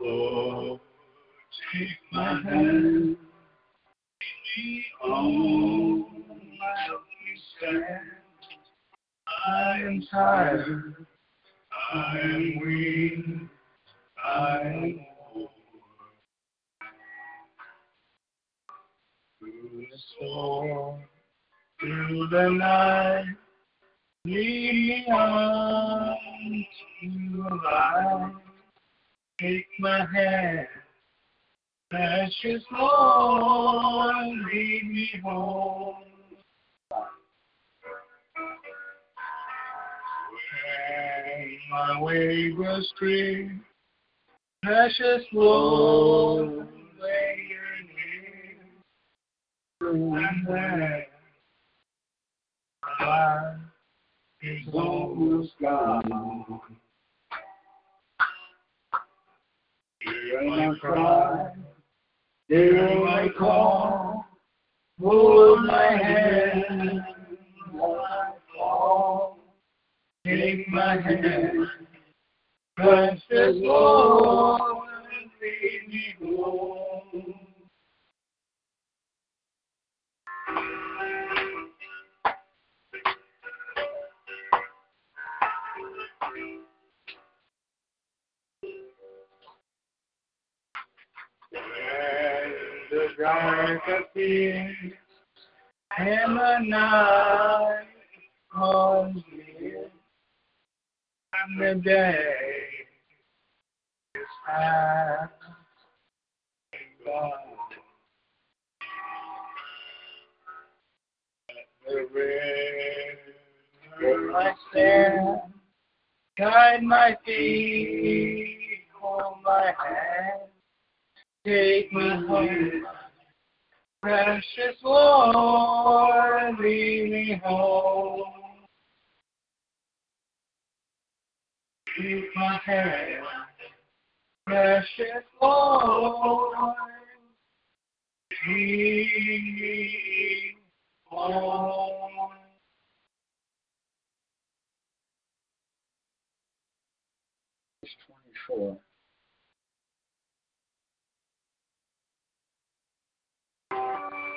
Lord, take my hand. Me on help me stand. I am tired. I am weak. I am poor. Through the storm, through the night, lead me on to light. Take my hand, precious Lord, lead me home. My way was free, precious Lord, lay your when my life is almost gone. Hear my cry, hear my call, hold my hand while I fall. Take my hand, precious Lord, lead me home. The dark appears and the day is past. The river I stand, guide my feet, hold my hand. Take me home, precious Lord, lead me home. Keep my hand, precious Lord, keep me home. Verse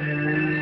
Música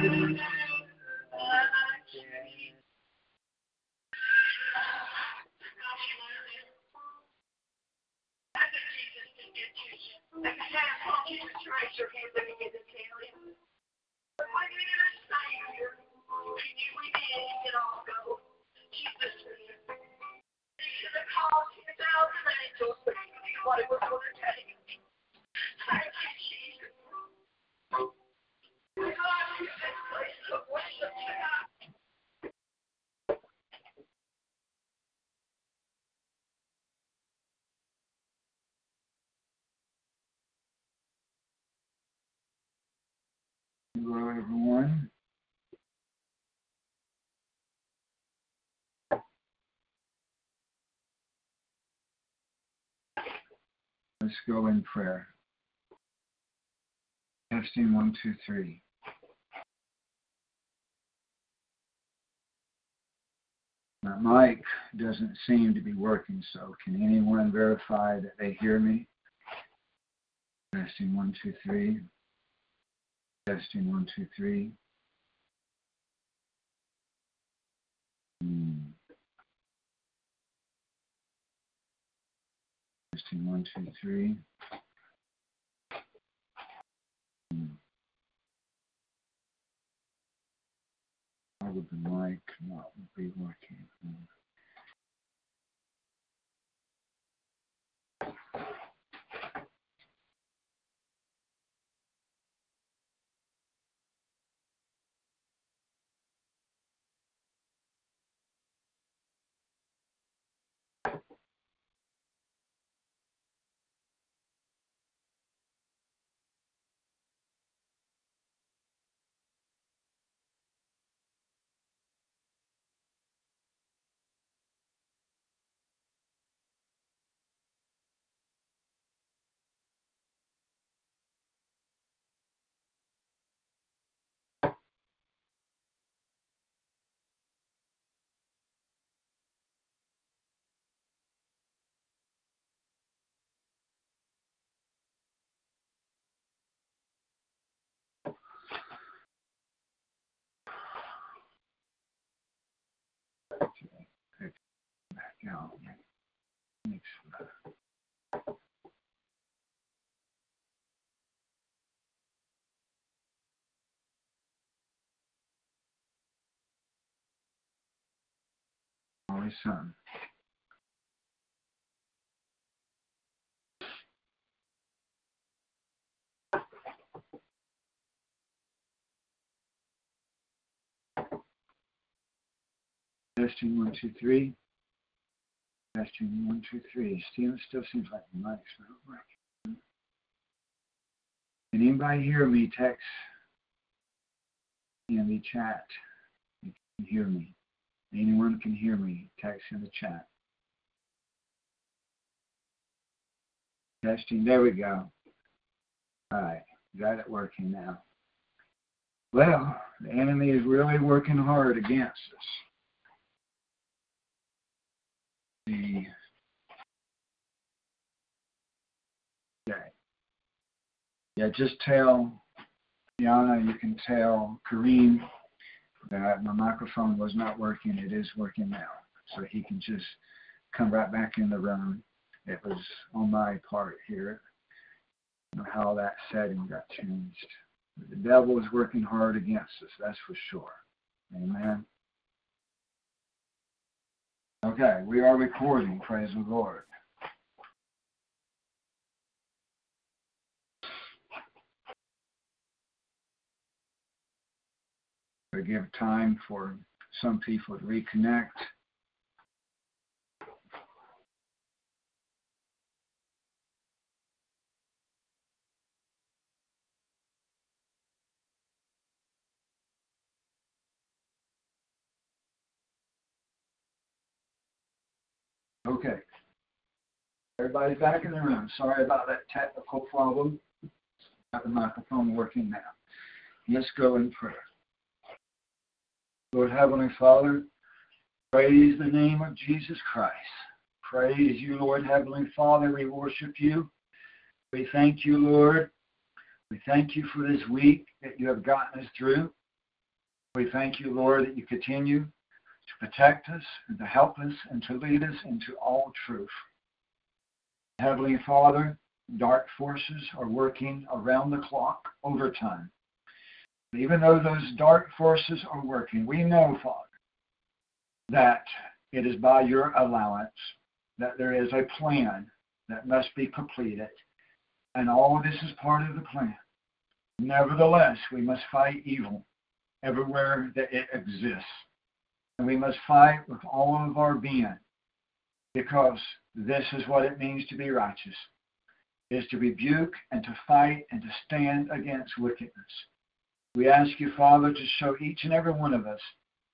go in prayer. Testing one, two, three. My mic doesn't seem to be working, so can anyone verify that they hear me? Testing one, two, three. Testing one, two, three. Hmm. Testing one, two, three. Hmm. How would the mic not be working? Hmm. Out. Make sure. Son. Testing one, two, three. Testing one, two, three. Steven still seems like the not working. Can anybody hear me? Text in the chat. You can hear me. Anyone can hear me, text in the chat. Testing, there we go. All right, got it working now. Well, the enemy is really working hard against us. The okay. Yeah, just tell Yana, you can tell Kareem that my microphone was not working. It is working now. So he can just come right back in the room. It was on my part here. how that setting got changed. The devil is working hard against us, that's for sure. Amen. Okay, we are recording, praise the Lord. We give time for some people to reconnect. Okay. Everybody back in the room. Sorry about that technical problem. Got the microphone working now. Let's go in prayer. Lord Heavenly Father, praise the name of Jesus Christ. Praise you, Lord Heavenly Father. We worship you. We thank you, Lord. We thank you for this week that you have gotten us through. We thank you, Lord, that you continue to protect us and to help us and to lead us into all truth. Heavenly Father, dark forces are working around the clock overtime. Even though those dark forces are working, we know, Father, that it is by your allowance that there is a plan that must be completed, and all this is part of the plan. Nevertheless, we must fight evil everywhere that it exists. And we must fight with all of our being because this is what it means to be righteous is to rebuke and to fight and to stand against wickedness. We ask you, Father, to show each and every one of us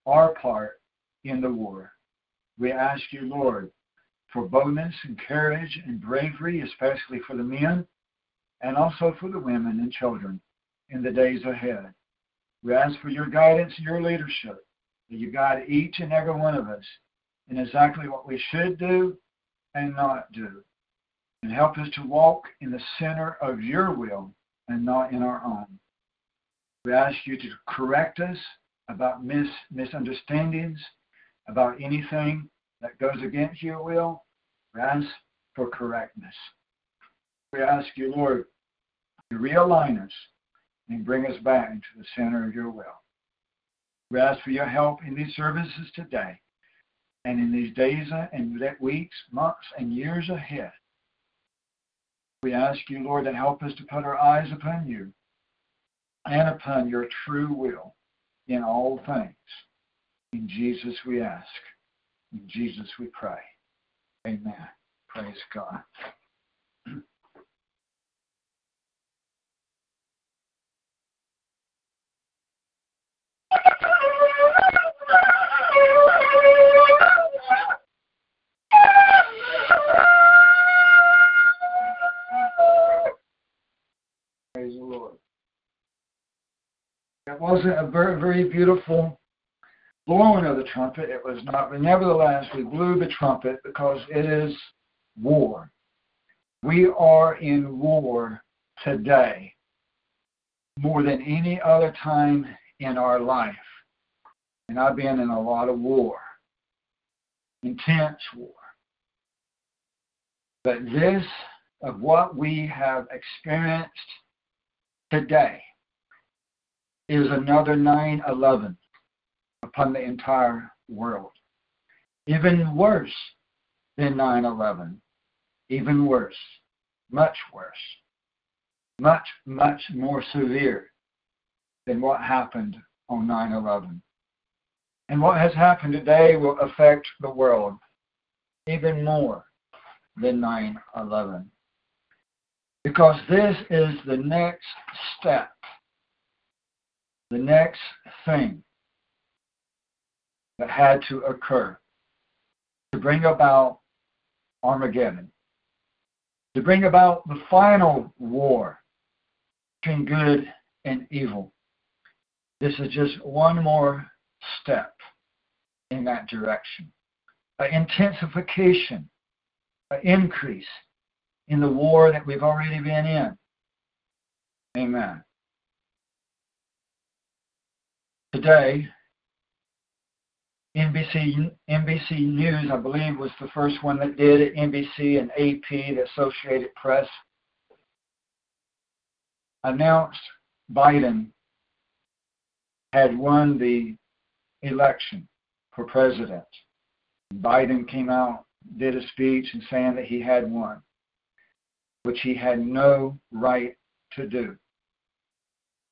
our part in the war. We ask you, Lord, for boldness and courage and bravery, especially for the men and also for the women and children in the days ahead. We ask for your guidance and your leadership you guide each and every one of us in exactly what we should do and not do. And help us to walk in the center of your will and not in our own. We ask you to correct us about mis- misunderstandings, about anything that goes against your will. We ask for correctness. We ask you, Lord, to realign us and bring us back into the center of your will. We ask for your help in these services today and in these days and weeks, months, and years ahead. We ask you, Lord, to help us to put our eyes upon you and upon your true will in all things. In Jesus we ask. In Jesus we pray. Amen. Praise God. Praise the Lord. Wasn't a very, very beautiful blowing of the trumpet. It was not, but nevertheless, we blew the trumpet because it is war. We are in war today more than any other time in our life. And I've been in a lot of war, intense war. But this of what we have experienced today is another 9 11 upon the entire world. Even worse than 9 11. Even worse. Much worse. Much, much more severe than what happened on 9 11. And what has happened today will affect the world even more than 9 11. Because this is the next step, the next thing that had to occur to bring about Armageddon, to bring about the final war between good and evil. This is just one more step in that direction. An intensification, an increase in the war that we've already been in. Amen. Today, NBC NBC News, I believe, was the first one that did it. NBC and AP, the Associated Press, announced Biden had won the election for president. Biden came out, did a speech, and saying that he had won, which he had no right to do.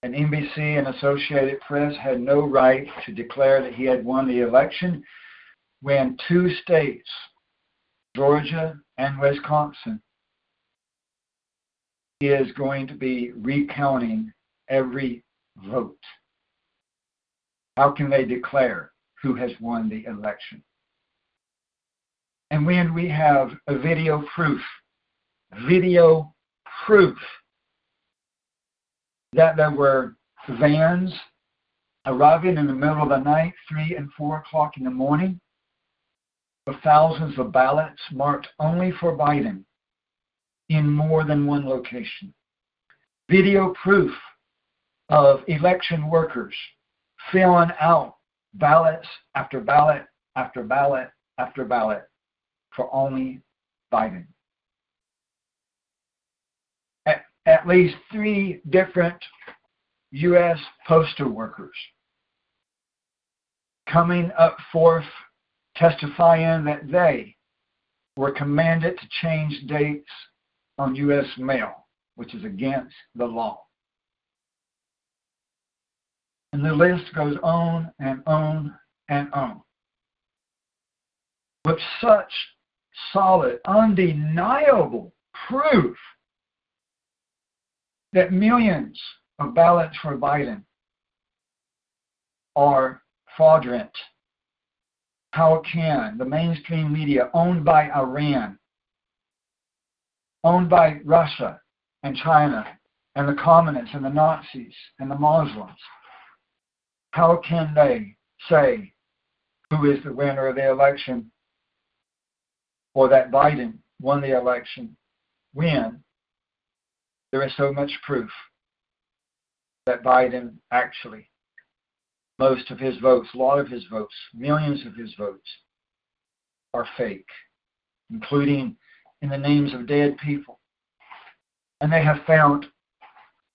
And NBC and Associated Press had no right to declare that he had won the election when two states, Georgia and Wisconsin, is going to be recounting every vote. How can they declare who has won the election? And when we have a video proof, video proof that there were vans arriving in the middle of the night, 3 and 4 o'clock in the morning, with thousands of ballots marked only for Biden in more than one location. Video proof of election workers filling out ballots after ballot after ballot after ballot for only Biden. At, at least three different U.S. postal workers coming up forth testifying that they were commanded to change dates on U.S. mail, which is against the law. And the list goes on and on and on. With such solid, undeniable proof that millions of ballots for Biden are fraudulent. How can the mainstream media owned by Iran, owned by Russia and China and the communists and the Nazis and the Muslims, how can they say who is the winner of the election or that Biden won the election when there is so much proof that Biden actually, most of his votes, a lot of his votes, millions of his votes, are fake, including in the names of dead people. And they have found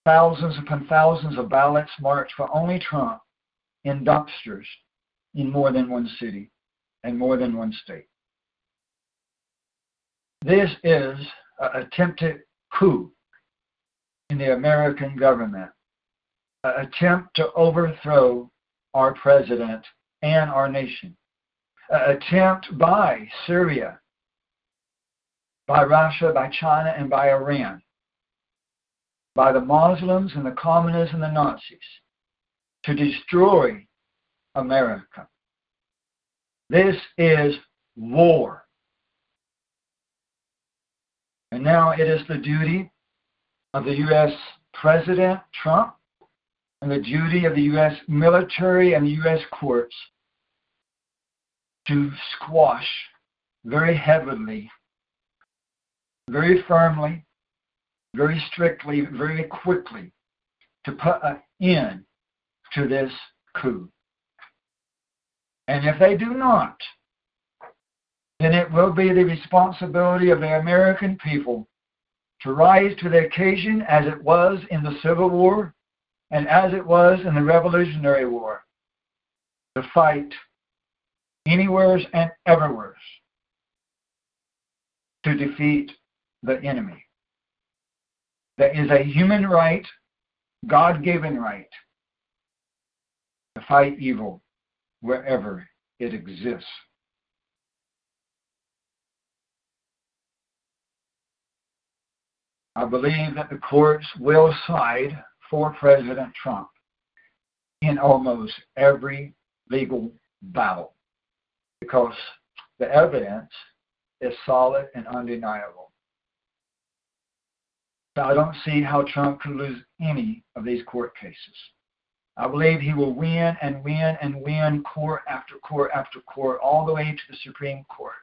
thousands upon thousands of ballots marked for only Trump in dumpsters in more than one city and more than one state. This is an attempted coup in the American government, an attempt to overthrow our president and our nation, an attempt by Syria, by Russia, by China, and by Iran, by the Muslims and the communists and the Nazis to destroy America. This is war. And now it is the duty of the U.S. President Trump and the duty of the U.S. military and the U.S. courts to squash very heavily, very firmly, very strictly, very quickly, to put an end to this coup. And if they do not, then it will be the responsibility of the American people to rise to the occasion as it was in the Civil War and as it was in the Revolutionary War to fight anywheres and everywheres to defeat the enemy. That is a human right, God given right to fight evil wherever it exists. I believe that the courts will side for President Trump in almost every legal battle because the evidence is solid and undeniable. So I don't see how Trump could lose any of these court cases. I believe he will win and win and win court after court after court, all the way to the Supreme Court.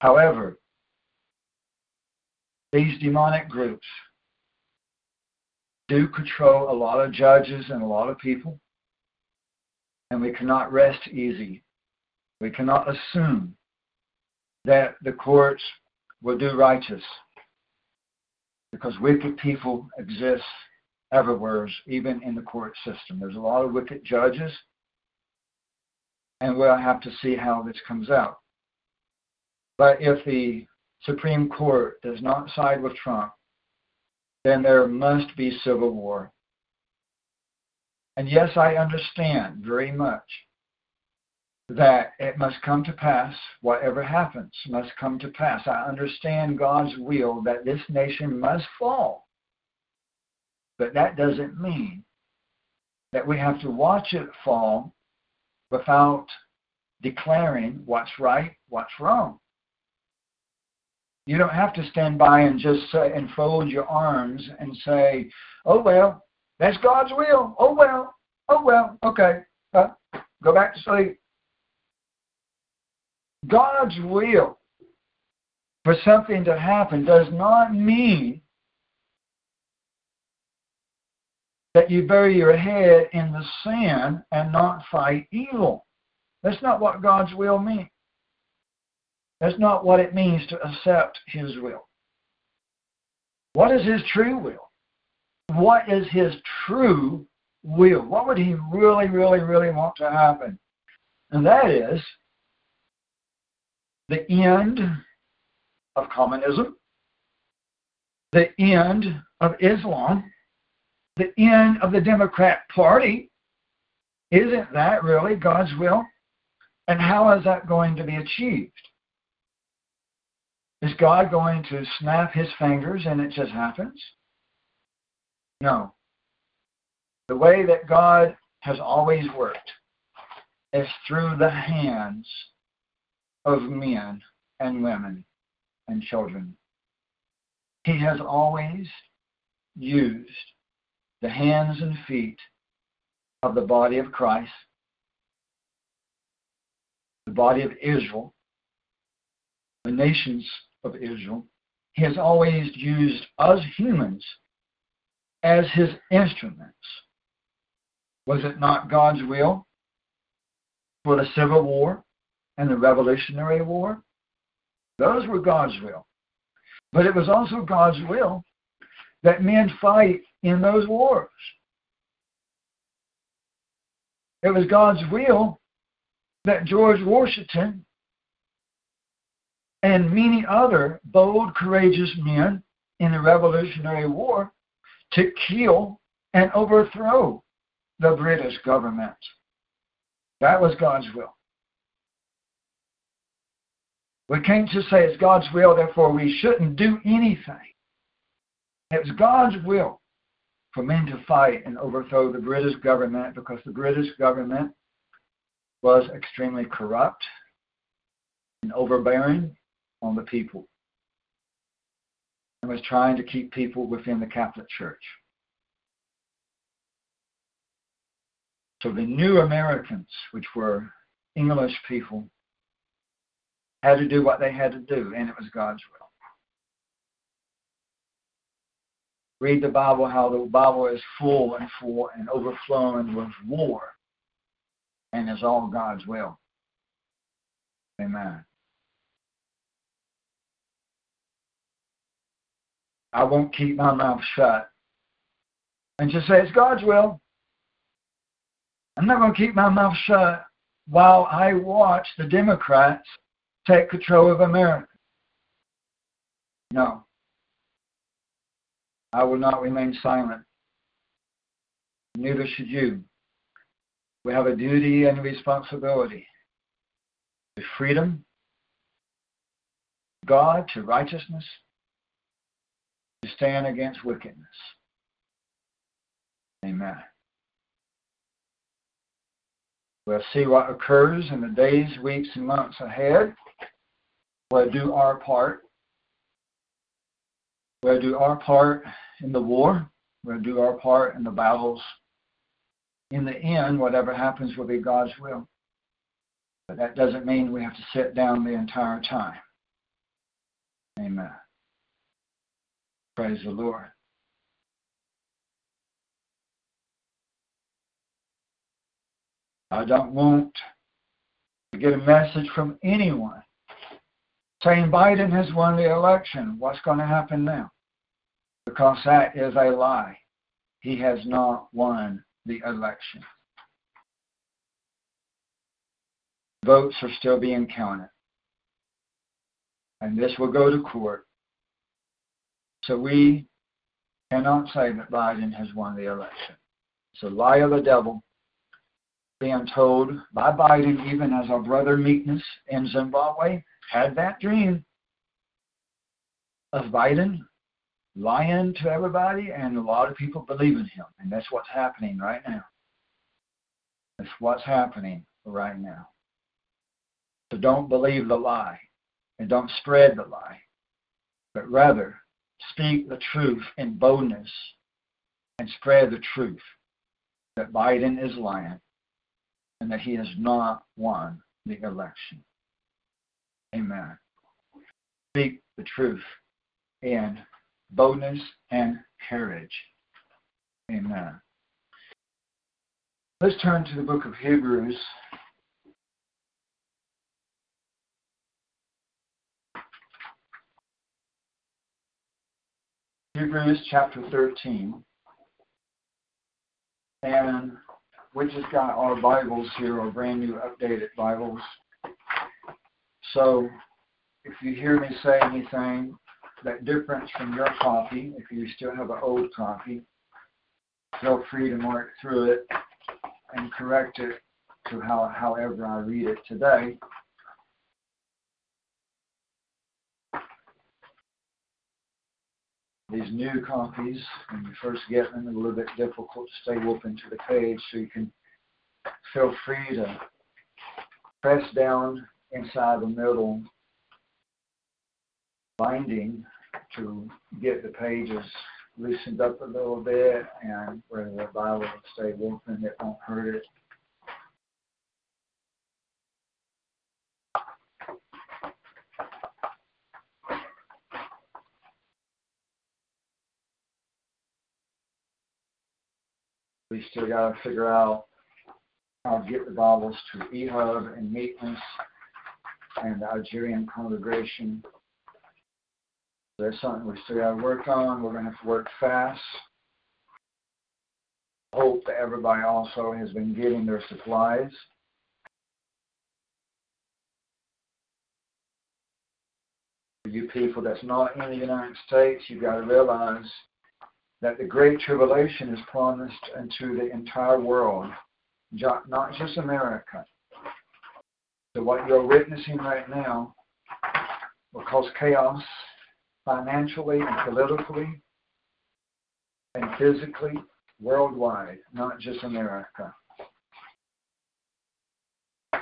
However, these demonic groups do control a lot of judges and a lot of people, and we cannot rest easy. We cannot assume that the courts will do righteous because wicked people exist everywhere, even in the court system. There's a lot of wicked judges, and we'll have to see how this comes out. But if the Supreme Court does not side with Trump, then there must be civil war. And yes, I understand very much that it must come to pass, whatever happens must come to pass. I understand God's will that this nation must fall. But that doesn't mean that we have to watch it fall without declaring what's right, what's wrong. You don't have to stand by and just say and fold your arms and say, "Oh well, that's God's will. Oh well, oh well, okay, uh, go back to sleep." God's will for something to happen does not mean that you bury your head in the sand and not fight evil. That's not what God's will means. That's not what it means to accept His will. What is His true will? What is His true will? What would He really, really, really want to happen? And that is the end of communism, the end of Islam, the end of the Democrat Party. Isn't that really God's will? And how is that going to be achieved? Is God going to snap his fingers and it just happens? No. The way that God has always worked is through the hands of men and women and children. He has always used the hands and feet of the body of Christ, the body of Israel, the nations of Israel. He has always used us humans as his instruments. Was it not God's will for the Civil War and the Revolutionary War? Those were God's will. But it was also God's will that men fight in those wars. It was God's will that George Washington and many other bold, courageous men in the Revolutionary War to kill and overthrow the British government. That was God's will. We can't just say it's God's will, therefore we shouldn't do anything. It was God's will for men to fight and overthrow the British government because the British government was extremely corrupt and overbearing on the people and was trying to keep people within the Catholic Church. So the new Americans, which were English people, had to do what they had to do, and it was God's will. Read the Bible, how the Bible is full and full and overflowing with war, and it's all God's will. Amen. I won't keep my mouth shut and just say it's God's will. I'm not going to keep my mouth shut while I watch the Democrats take control of America. No. I will not remain silent. Neither should you. We have a duty and responsibility to freedom, God, to righteousness, to stand against wickedness. Amen. We'll see what occurs in the days, weeks, and months ahead. We'll do our part. We'll do our part in the war. We'll do our part in the battles. In the end, whatever happens will be God's will. But that doesn't mean we have to sit down the entire time. Amen. Praise the Lord. I don't want to get a message from anyone saying Biden has won the election. What's going to happen now? Because that is a lie. He has not won the election. Votes are still being counted. And this will go to court. So we cannot say that Biden has won the election. It's a lie of the devil being told by Biden, even as our brother Meekness in Zimbabwe had that dream of Biden lying to everybody, and a lot of people believe in him. And that's what's happening right now. That's what's happening right now. So don't believe the lie and don't spread the lie, but rather speak the truth in boldness and spread the truth that Biden is lying and that he has not won the election. Amen. Speak the truth in boldness and courage. Amen. Let's turn to the book of Hebrews. Hebrews chapter 13. And we just got our Bibles here, our brand new updated Bibles. So if you hear me say anything that difference from your copy, if you still have an old copy, feel free to mark through it and correct it to how, however I read it today. These new copies, when you first get them, a little bit difficult to stay open to the page, so you can feel free to press down inside the middle binding to get the pages loosened up a little bit and where the Bible will stay open, it won't hurt it. We still got to figure out how to get the Bibles to EHUB and Meekness and Algerian congregation. There's something we still got to work on. We're going to have to work fast. Hope that everybody also has been getting their supplies. For you people that's not in the United States, you've got to realize that the Great Tribulation is promised unto the entire world, not just America. So what you're witnessing right now will cause chaos financially and politically and physically worldwide, not just America.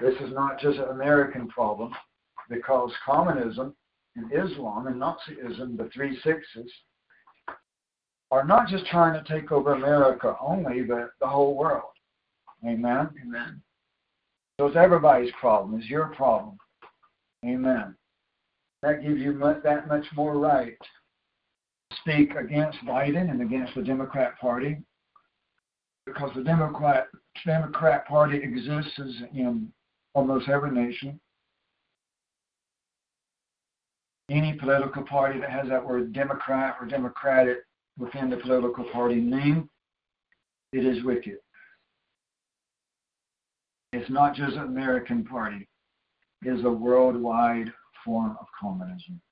This is not just an American problem because communism and Islam and Nazism, the three sixes, are not just trying to take over America only, but the whole world. Amen? Amen. So it's everybody's problem. It's your problem. Amen. That gives you that much more right to speak against Biden and against the Democrat Party because the Democrat Democrat Party exists in almost every nation. Any political party that has that word Democrat or Democratic within the political party name, it is wicked. It's not just an American party. It is a worldwide form of communism.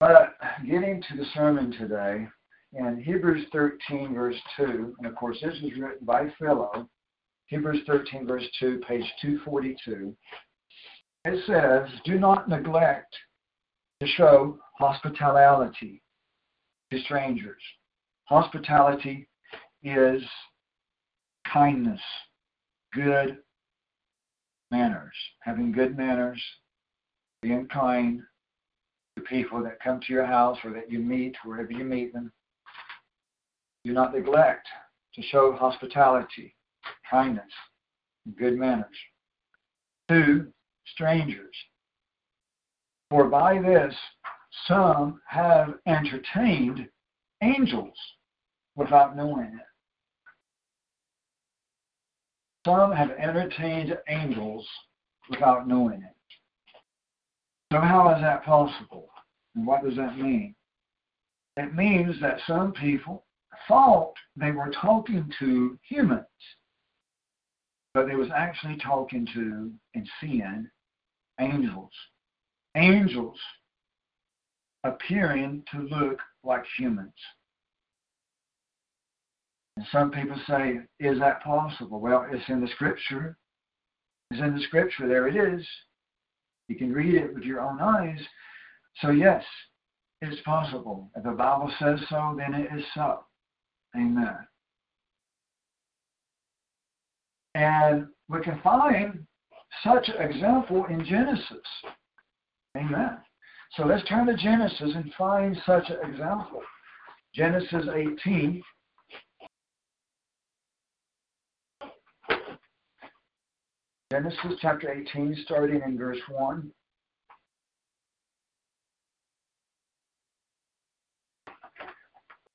But getting to the sermon today, in Hebrews 13, verse 2, and of course this was written by Philo, Hebrews 13, verse 2, page 242, it says, Do not neglect to show hospitality to strangers. Hospitality is kindness, good manners, having good manners, being kind to people that come to your house or that you meet, wherever you meet them. Do not neglect to show hospitality, kindness, good manners. To strangers. For by this some have entertained angels without knowing it. Some have entertained angels without knowing it. So, how is that possible? And what does that mean? It means that some people thought they were talking to humans, but they was actually talking to and seeing angels. Angels appearing to look like humans. And some people say, is that possible? Well, it's in the scripture. It's in the scripture. There it is. You can read it with your own eyes. So, yes, it's possible. If the Bible says so, then it is so. Amen. And we can find such an example in Genesis. Amen. So let's turn to Genesis and find such an example. Genesis 18. Genesis chapter 18, starting in verse 1.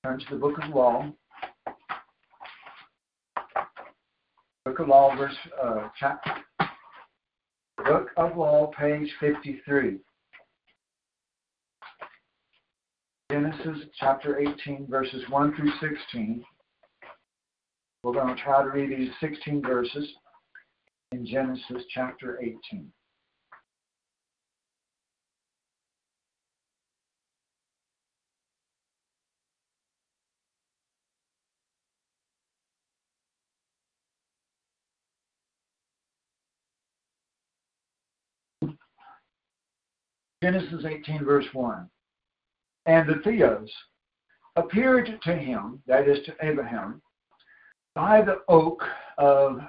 Turn to the book of Law. Book of Law, verse uh, chapter. Book of Law, page 53. Genesis chapter 18, verses 1 through 16. We're going to try to read these 16 verses in Genesis chapter 18. Genesis 18, verse 1. And the Theos appeared to him, that is to Abraham, by the oak of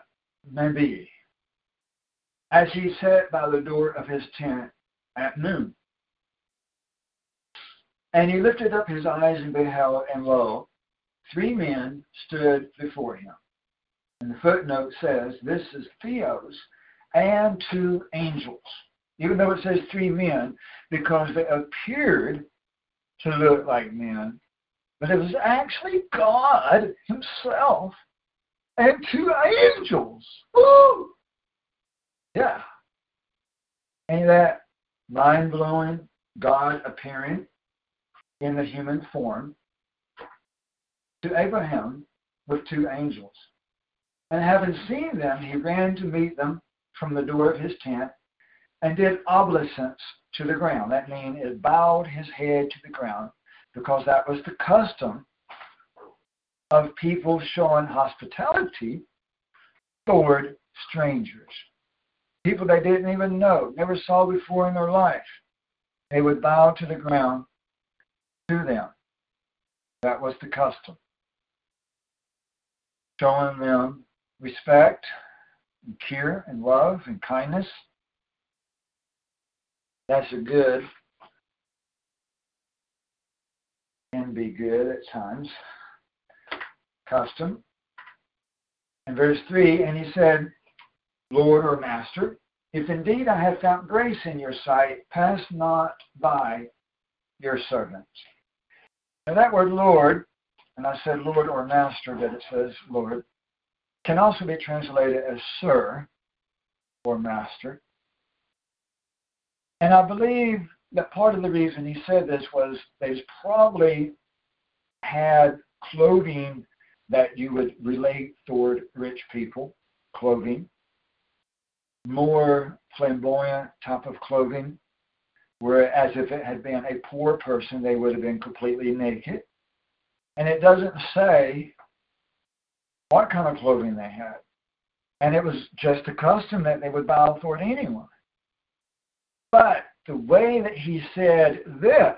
Mamre, as he sat by the door of his tent at noon. And he lifted up his eyes and beheld, and lo, three men stood before him. And the footnote says, This is Theos and two angels. Even though it says three men, because they appeared to look like men, but it was actually God Himself and two angels. Yeah. Ain't that mind blowing? God appearing in the human form to Abraham with two angels. And having seen them, he ran to meet them from the door of his tent and did obeisance to the ground. That means it bowed his head to the ground because that was the custom of people showing hospitality toward strangers people they didn't even know, never saw before in their life. They would bow to the ground to them. That was the custom. Showing them respect and care and love and kindness. That's a good, can be good at times, custom. And verse 3 And he said, Lord or Master, if indeed I have found grace in your sight, pass not by your servant. Now that word Lord, and I said Lord or Master, but it says Lord, can also be translated as Sir or Master. And I believe that part of the reason he said this was they probably had clothing that you would relate toward rich people, clothing more flamboyant type of clothing, whereas if it had been a poor person, they would have been completely naked. And it doesn't say what kind of clothing they had. And it was just a custom that they would bow before anyone. But the way that he said this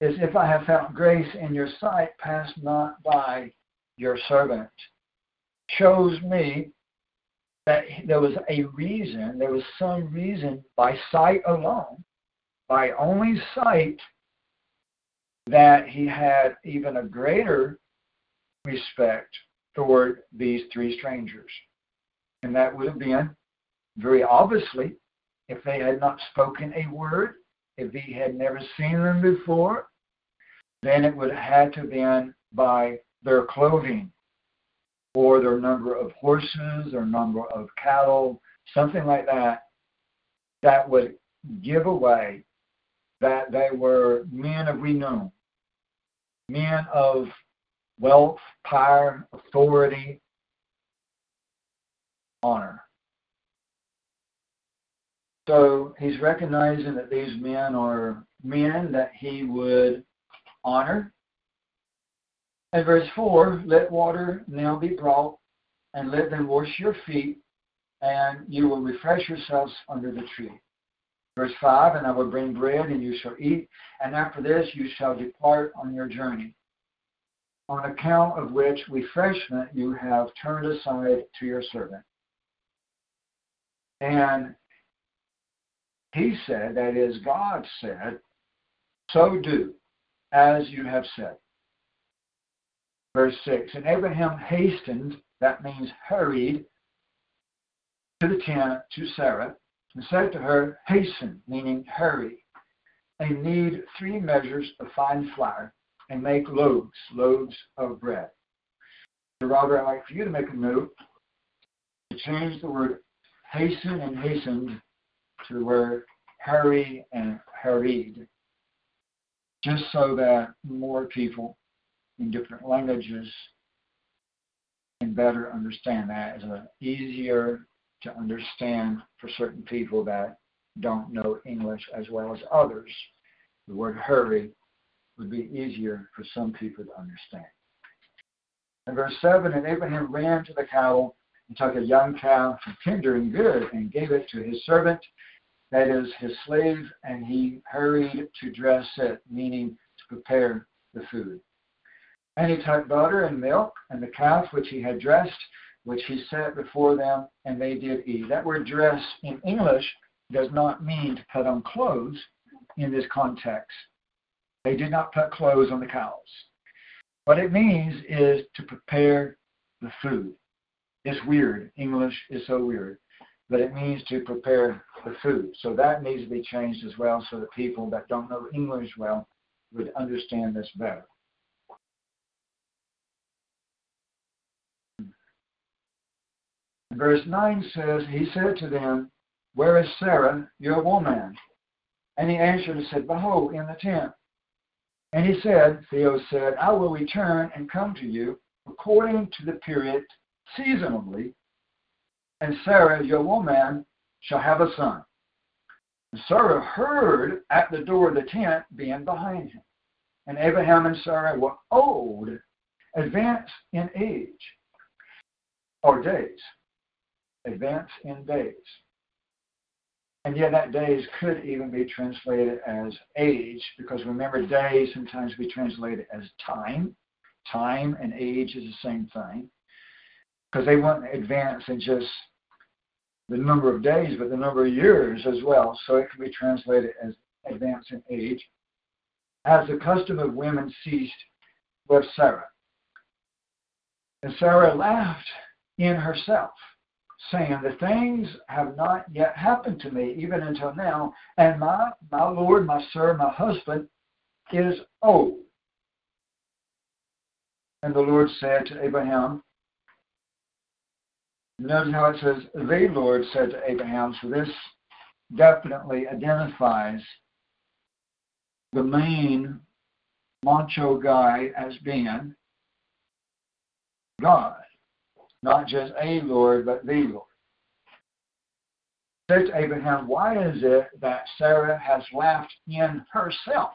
is if I have found grace in your sight, pass not by your servant. Shows me that there was a reason, there was some reason by sight alone, by only sight, that he had even a greater respect toward these three strangers. And that would have been very obviously if they had not spoken a word, if he had never seen them before, then it would have had to have been by their clothing or their number of horses or number of cattle, something like that, that would give away that they were men of renown, men of wealth, power, authority, honor. So he's recognizing that these men are men that he would honor. And verse 4 let water now be brought, and let them wash your feet, and you will refresh yourselves under the tree. Verse 5 And I will bring bread, and you shall eat, and after this you shall depart on your journey, on account of which refreshment you have turned aside to your servant. And he said, that is, God said, so do as you have said. Verse 6 And Abraham hastened, that means hurried, to the tent to Sarah and said to her, Hasten, meaning hurry, and knead three measures of fine flour and make loaves, loaves of bread. So, Robert, I'd like for you to make a note to change the word hasten and hastened to the word hurry and hurried, just so that more people in different languages and better understand that. It's a easier to understand for certain people that don't know English as well as others. The word hurry would be easier for some people to understand. In verse 7, and Abraham ran to the cattle and took a young calf, tender and good, and gave it to his servant, that is his slave, and he hurried to dress it, meaning to prepare the food. And he took butter and milk and the calf which he had dressed, which he set before them, and they did eat. That word dress in English does not mean to put on clothes in this context. They did not put clothes on the cows. What it means is to prepare the food. It's weird. English is so weird. But it means to prepare the food. So that needs to be changed as well so that people that don't know English well would understand this better. Verse 9 says, He said to them, Where is Sarah, your woman? And he answered and said, Behold, in the tent. And he said, Theos said, I will return and come to you according to the period seasonably, and Sarah, your woman, shall have a son. And Sarah heard at the door of the tent being behind him. And Abraham and Sarah were old, advanced in age, or days advance in days. And yet that days could even be translated as age, because remember, days sometimes be translated as time. Time and age is the same thing. Because they want to advance in just the number of days, but the number of years as well. So it can be translated as advance in age. As the custom of women ceased with Sarah. And Sarah laughed in herself saying, The things have not yet happened to me, even until now, and my, my Lord, my Sir, my husband is old. And the Lord said to Abraham, Notice how it says, The Lord said to Abraham, so this definitely identifies the main macho guy as being God. Not just a Lord, but the Lord. Said to Abraham, Why is it that Sarah has laughed in herself,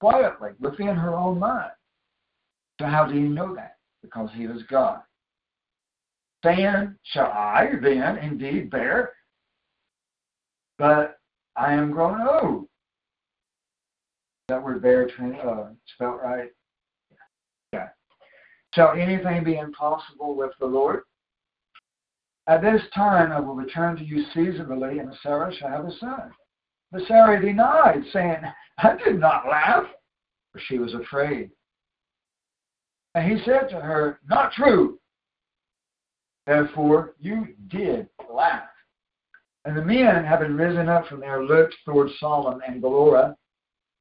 quietly, within her own mind? So how do you know that? Because he was God. Saying, Shall I then indeed bear? But I am grown old. That word there uh, spelled right? Shall anything be impossible with the Lord? At this time I will return to you seasonably, and Sarah shall have a son. But Sarah denied, saying, I did not laugh, for she was afraid. And he said to her, Not true. Therefore you did laugh. And the men, having risen up from there, looked toward Sodom and Gomorrah,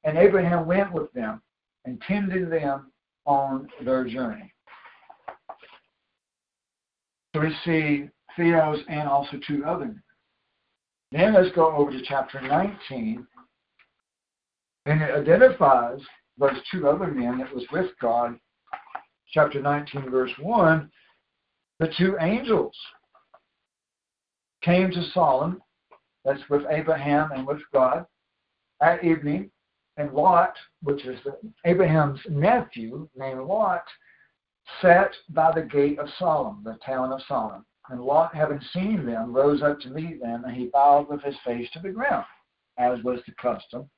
and Abraham went with them and tended them on their journey. So we see Theos and also two other. Then let's go over to chapter 19, and it identifies those two other men that was with God. Chapter 19, verse 1, the two angels came to Sodom, that's with Abraham and with God, at evening, and Lot, which is Abraham's nephew named Lot, sat by the gate of Sodom, the town of Sodom. And Lot, having seen them, rose up to meet them, and he bowed with his face to the ground, as was the custom.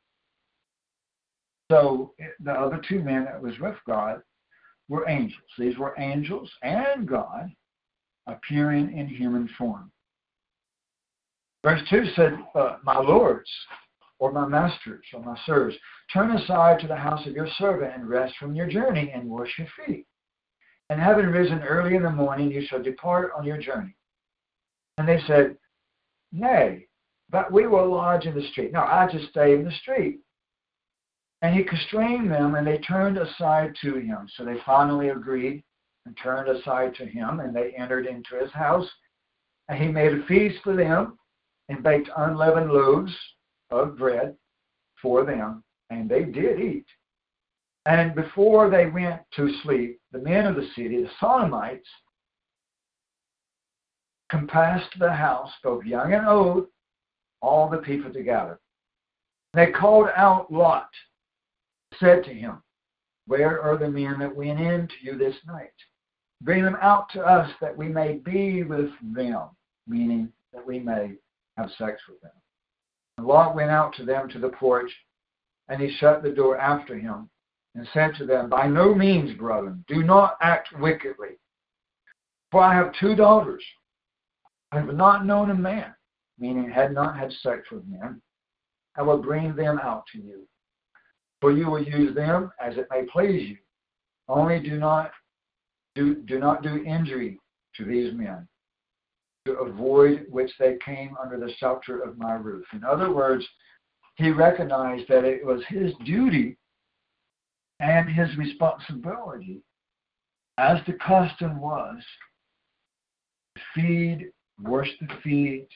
So the other two men that was with God were angels. These were angels and God appearing in human form. Verse 2 said, uh, My lords, or my masters, or my sirs, turn aside to the house of your servant and rest from your journey and wash your feet. And having risen early in the morning, you shall depart on your journey. And they said, Nay, but we will lodge in the street. No, I just stay in the street. And he constrained them, and they turned aside to him. So they finally agreed and turned aside to him, and they entered into his house. And he made a feast for them and baked unleavened loaves of bread for them, and they did eat. And before they went to sleep, the men of the city, the Sodomites, compassed the house, both young and old, all the people together. They called out Lot, said to him, Where are the men that went in to you this night? Bring them out to us that we may be with them, meaning that we may have sex with them. And Lot went out to them to the porch, and he shut the door after him and said to them, By no means, brethren, do not act wickedly. For I have two daughters. I have not known a man, meaning had not had sex with men. I will bring them out to you. For you will use them as it may please you. Only do not do, do not do injury to these men, to avoid which they came under the shelter of my roof. In other words, he recognized that it was his duty and his responsibility, as the custom was, to feed, wash the feet,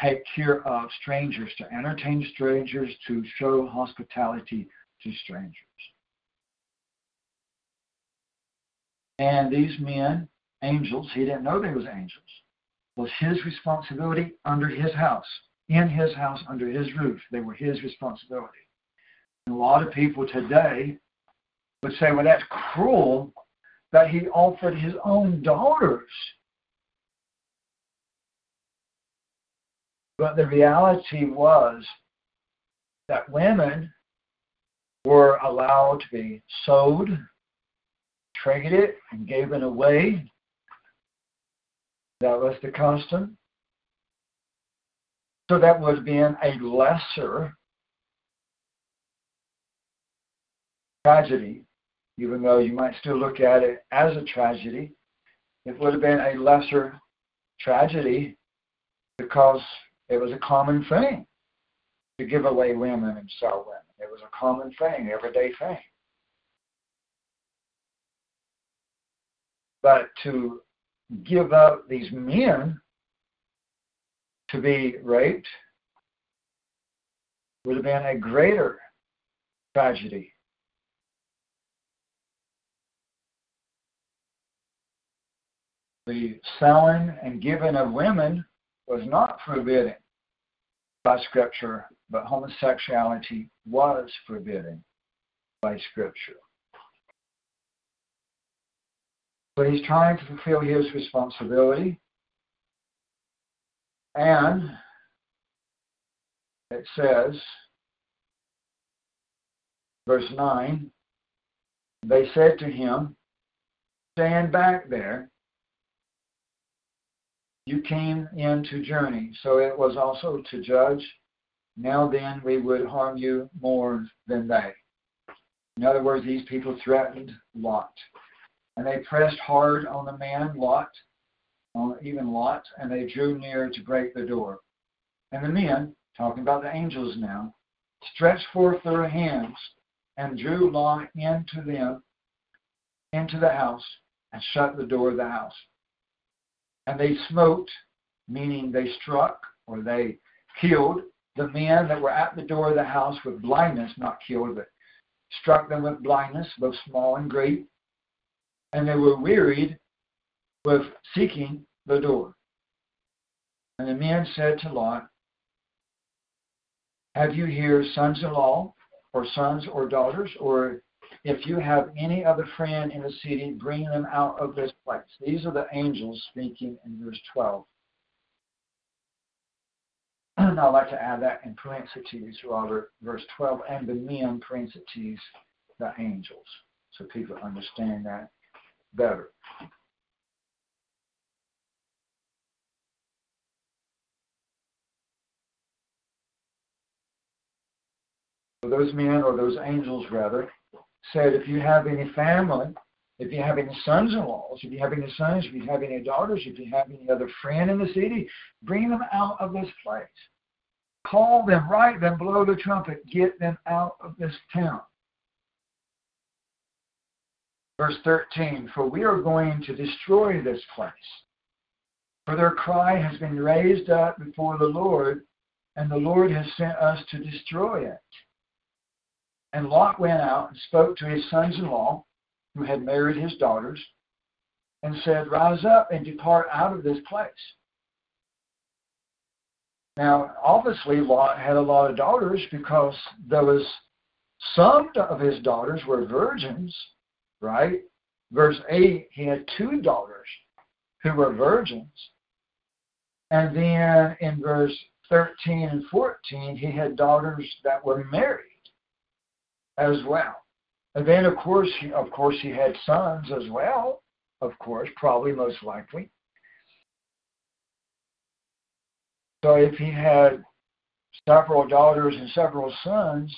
take care of strangers, to entertain strangers, to show hospitality to strangers. And these men, angels, he didn't know they was angels, was his responsibility under his house, in his house, under his roof. They were his responsibility. And a lot of people today would say, well, that's cruel that he offered his own daughters. But the reality was that women were allowed to be sold, traded, and given away. That was the custom. So that have been a lesser tragedy even though you might still look at it as a tragedy, it would have been a lesser tragedy because it was a common thing to give away women and sell women. It was a common thing, everyday thing. But to give up these men to be raped would have been a greater tragedy the selling and giving of women was not forbidden by Scripture, but homosexuality was forbidden by Scripture. So he's trying to fulfill his responsibility. And it says, Verse 9 They said to him, Stand back there. You came in to journey, so it was also to judge. Now then, we would harm you more than they. In other words, these people threatened Lot. And they pressed hard on the man, Lot, on even Lot, and they drew near to break the door. And the men, talking about the angels now, stretched forth their hands and drew Lot into them, into the house, and shut the door of the house. And they smote, meaning they struck or they killed the men that were at the door of the house with blindness, not killed, but struck them with blindness, both small and great. And they were wearied with seeking the door. And the men said to Lot, Have you here sons in law, or sons or daughters, or if you have any other friend in the city, bring them out of this place. These are the angels speaking in verse 12. And I'd like to add that in parentheses, Robert, verse 12, and the men, parentheses, the angels, so people understand that better. Those men, or those angels rather, said, if you have any family, if you have any sons-in-laws, if you have any sons, if you have any daughters, if you have any other friend in the city, bring them out of this place. Call them, write them, blow the trumpet, get them out of this town. Verse 13, for we are going to destroy this place. For their cry has been raised up before the Lord, and the Lord has sent us to destroy it. And Lot went out and spoke to his sons in law, who had married his daughters, and said, Rise up and depart out of this place. Now, obviously, Lot had a lot of daughters because there was some of his daughters were virgins, right? Verse 8, he had two daughters who were virgins. And then in verse 13 and 14, he had daughters that were married as well. And then, of course, he, of course, he had sons as well. Of course, probably most likely. So if he had several daughters and several sons,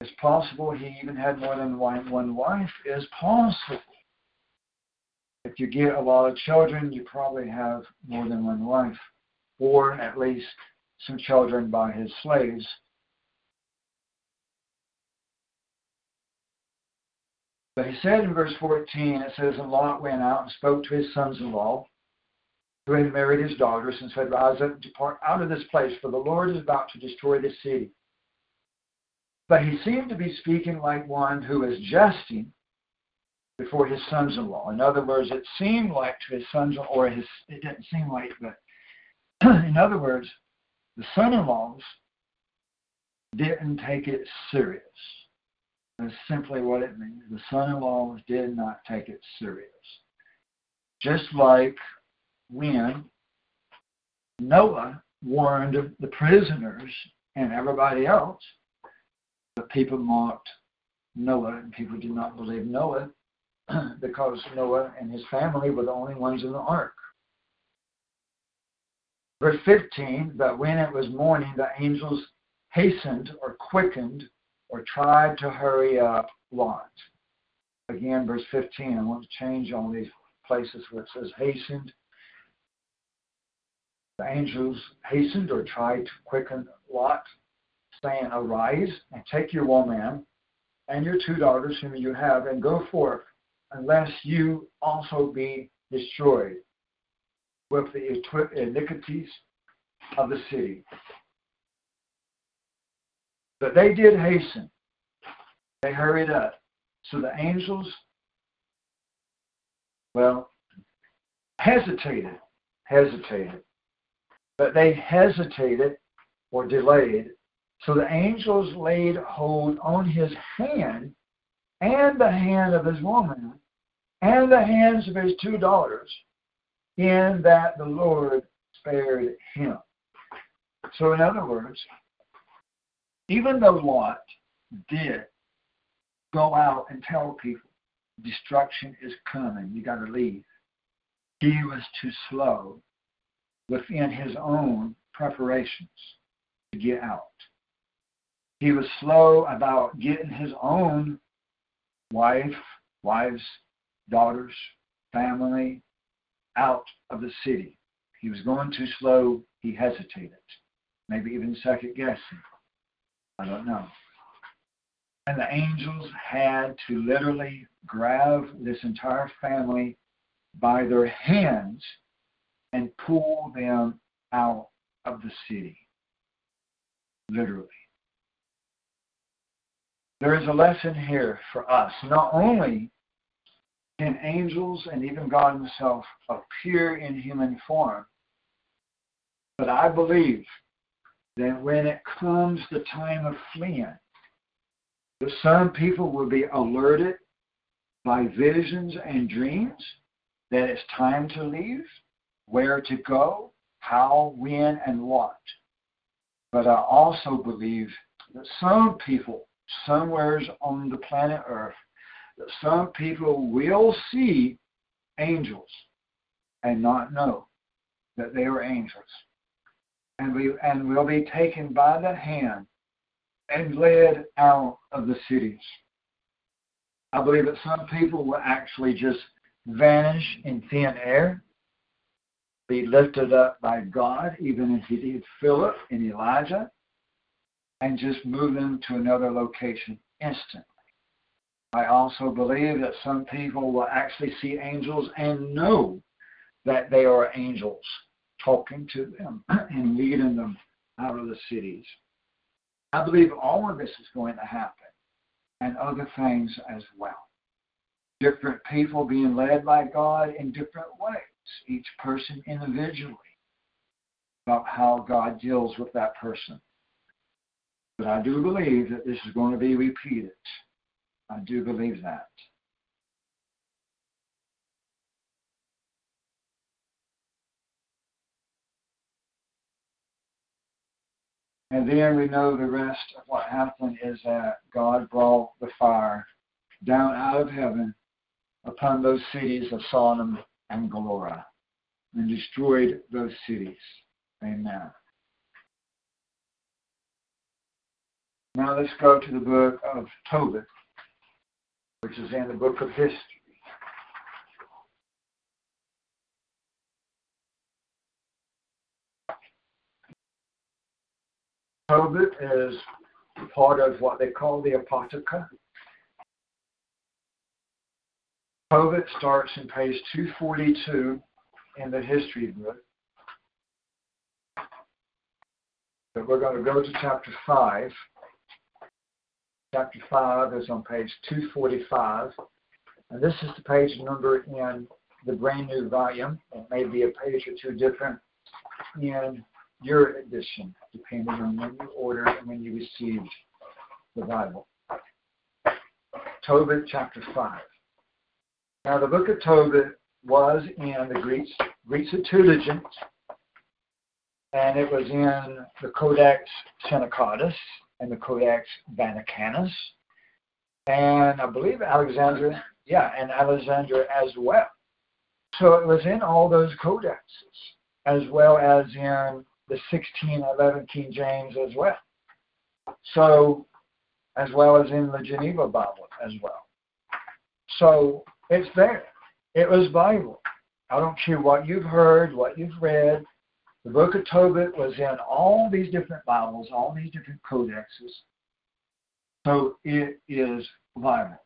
it's possible he even had more than one, one wife. Is possible. If you get a lot of children, you probably have more than one wife, or at least some children by his slaves. But he said in verse 14, it says, And Lot went out and spoke to his sons in law, who had married his daughters, and said, Rise up and depart out of this place, for the Lord is about to destroy this city. But he seemed to be speaking like one who is jesting before his sons in law. In other words, it seemed like to his sons, or his, it didn't seem like, but in other words, the son in laws didn't take it serious. That's simply what it means. The son in law did not take it serious. Just like when Noah warned the prisoners and everybody else, but people mocked Noah and people did not believe Noah because Noah and his family were the only ones in the ark. Verse 15, but when it was morning, the angels hastened or quickened or tried to hurry up Lot. Again, verse 15, I want to change all these places where it says hastened. The angels hastened or tried to quicken Lot, saying, Arise and take your woman and your two daughters whom you have, and go forth, unless you also be destroyed with the iniquities of the city. But they did hasten. They hurried up. So the angels, well, hesitated, hesitated. But they hesitated or delayed. So the angels laid hold on his hand and the hand of his woman and the hands of his two daughters, in that the Lord spared him. So, in other words, even though Lot did go out and tell people destruction is coming, you got to leave. He was too slow within his own preparations to get out. He was slow about getting his own wife, wives, daughters, family out of the city. He was going too slow. He hesitated, maybe even second guessing. I don't know. And the angels had to literally grab this entire family by their hands and pull them out of the city. Literally. There is a lesson here for us. Not only can angels and even God Himself appear in human form, but I believe that when it comes the time of fleeing, that some people will be alerted by visions and dreams that it's time to leave, where to go, how, when, and what. But I also believe that some people, somewhere on the planet Earth, that some people will see angels and not know that they are angels. And we and will be taken by the hand and led out of the cities. I believe that some people will actually just vanish in thin air, be lifted up by God, even as he did Philip and Elijah, and just move them to another location instantly. I also believe that some people will actually see angels and know that they are angels talking to them and leading them out of the cities. I believe all of this is going to happen and other things as well. Different people being led by God in different ways, each person individually, about how God deals with that person. But I do believe that this is going to be repeated. I do believe that. And then we know the rest of what happened is that God brought the fire down out of heaven upon those cities of Sodom and Gomorrah and destroyed those cities. Amen. Now let's go to the book of Tobit, which is in the book of history. Tobit is part of what they call the Apocrypha. Tobit starts in page 242 in the history book. But we're going to go to chapter 5. Chapter 5 is on page 245. And this is the page number in the brand new volume. It may be a page or two different in your edition, depending on when you ordered and when you received the Bible. Tobit chapter 5. Now, the book of Tobit was in the Greek, Greek Septuagint, and it was in the Codex Sinaiticus and the Codex Vaticanus, and I believe Alexandria, yeah, and Alexandria as well. So it was in all those codexes, as well as in the 1611 King James as well. So, as well as in the Geneva Bible as well. So it's there. It was Bible. I don't care what you've heard, what you've read. The book of Tobit was in all these different Bibles, all these different codexes. So it is Bible.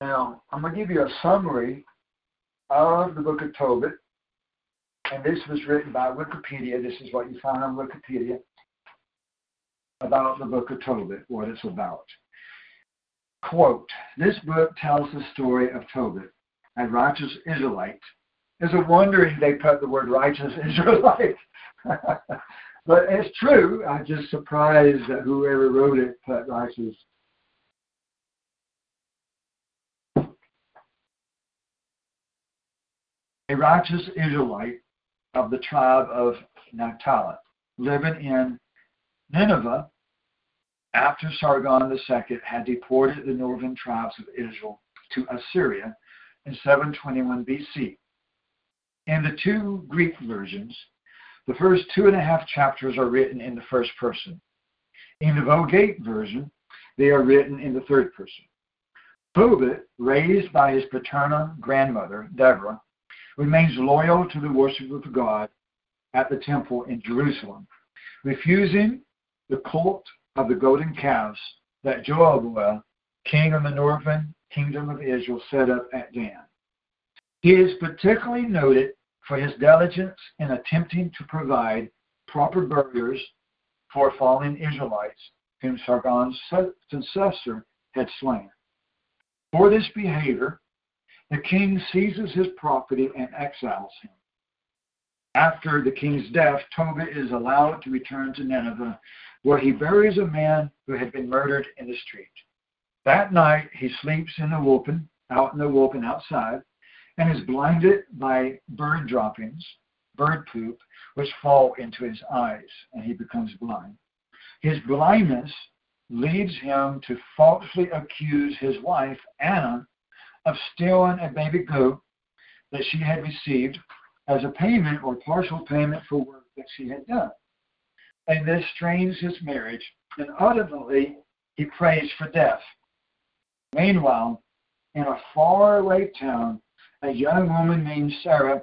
Now, I'm going to give you a summary of the book of Tobit and this was written by Wikipedia. This is what you find on Wikipedia about the book of Tobit, what it's about. Quote, this book tells the story of Tobit, a righteous Israelite. It's a wonder they put the word righteous Israelite. but it's true. I'm just surprised that whoever wrote it put righteous a righteous Israelite of the tribe of Naphtali, living in Nineveh after Sargon II had deported the northern tribes of Israel to Assyria in 721 BC. In the two Greek versions, the first two and a half chapters are written in the first person. In the Vulgate version, they are written in the third person. Tobit, raised by his paternal grandmother, Deborah, remains loyal to the worship of God at the temple in Jerusalem, refusing the cult of the golden calves that Jeroboam, king of the northern kingdom of Israel, set up at Dan. He is particularly noted for his diligence in attempting to provide proper burials for fallen Israelites whom Sargon's successor had slain. For this behavior, the king seizes his property and exiles him. After the king's death, Tobit is allowed to return to Nineveh, where he buries a man who had been murdered in the street. That night, he sleeps in the open, out in the open outside, and is blinded by bird droppings, bird poop, which fall into his eyes, and he becomes blind. His blindness leads him to falsely accuse his wife, Anna, of stealing a baby goat that she had received as a payment or partial payment for work that she had done. And this strains his marriage, and ultimately he prays for death. Meanwhile, in a faraway town, a young woman named Sarah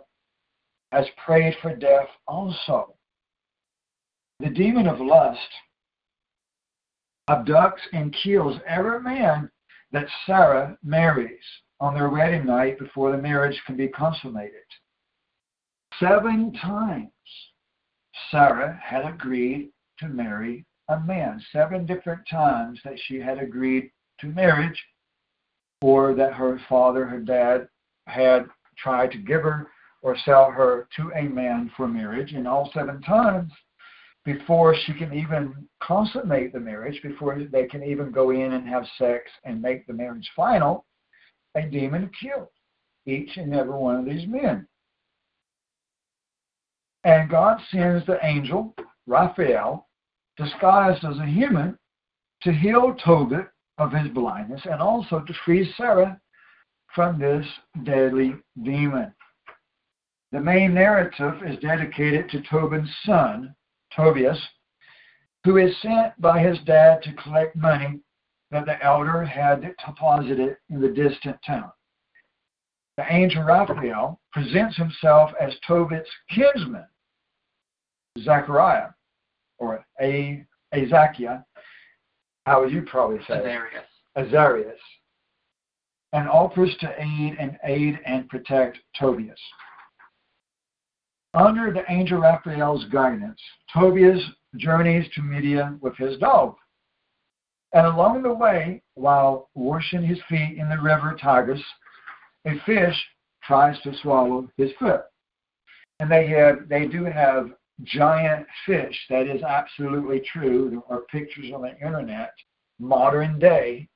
has prayed for death also. The demon of lust abducts and kills every man that Sarah marries on their wedding night before the marriage can be consummated. Seven times Sarah had agreed to marry a man. Seven different times that she had agreed to marriage, or that her father, her dad, had tried to give her or sell her to a man for marriage. And all seven times, before she can even consummate the marriage, before they can even go in and have sex and make the marriage final, a demon killed each and every one of these men. And God sends the angel, Raphael, disguised as a human, to heal Tobit of his blindness and also to free Sarah from this deadly demon. The main narrative is dedicated to Tobit's son, Tobias, who is sent by his dad to collect money that the elder had deposited in the distant town. The angel Raphael presents himself as Tobit's kinsman, Zachariah, or a Azakiah, how would you probably say Azarias. Azarias, and offers to aid and aid and protect Tobias. Under the angel Raphael's guidance, Tobias journeys to Media with his dog. And along the way, while washing his feet in the river Tigris, a fish tries to swallow his foot. And they have they do have giant fish. That is absolutely true. There are pictures on the internet, modern day,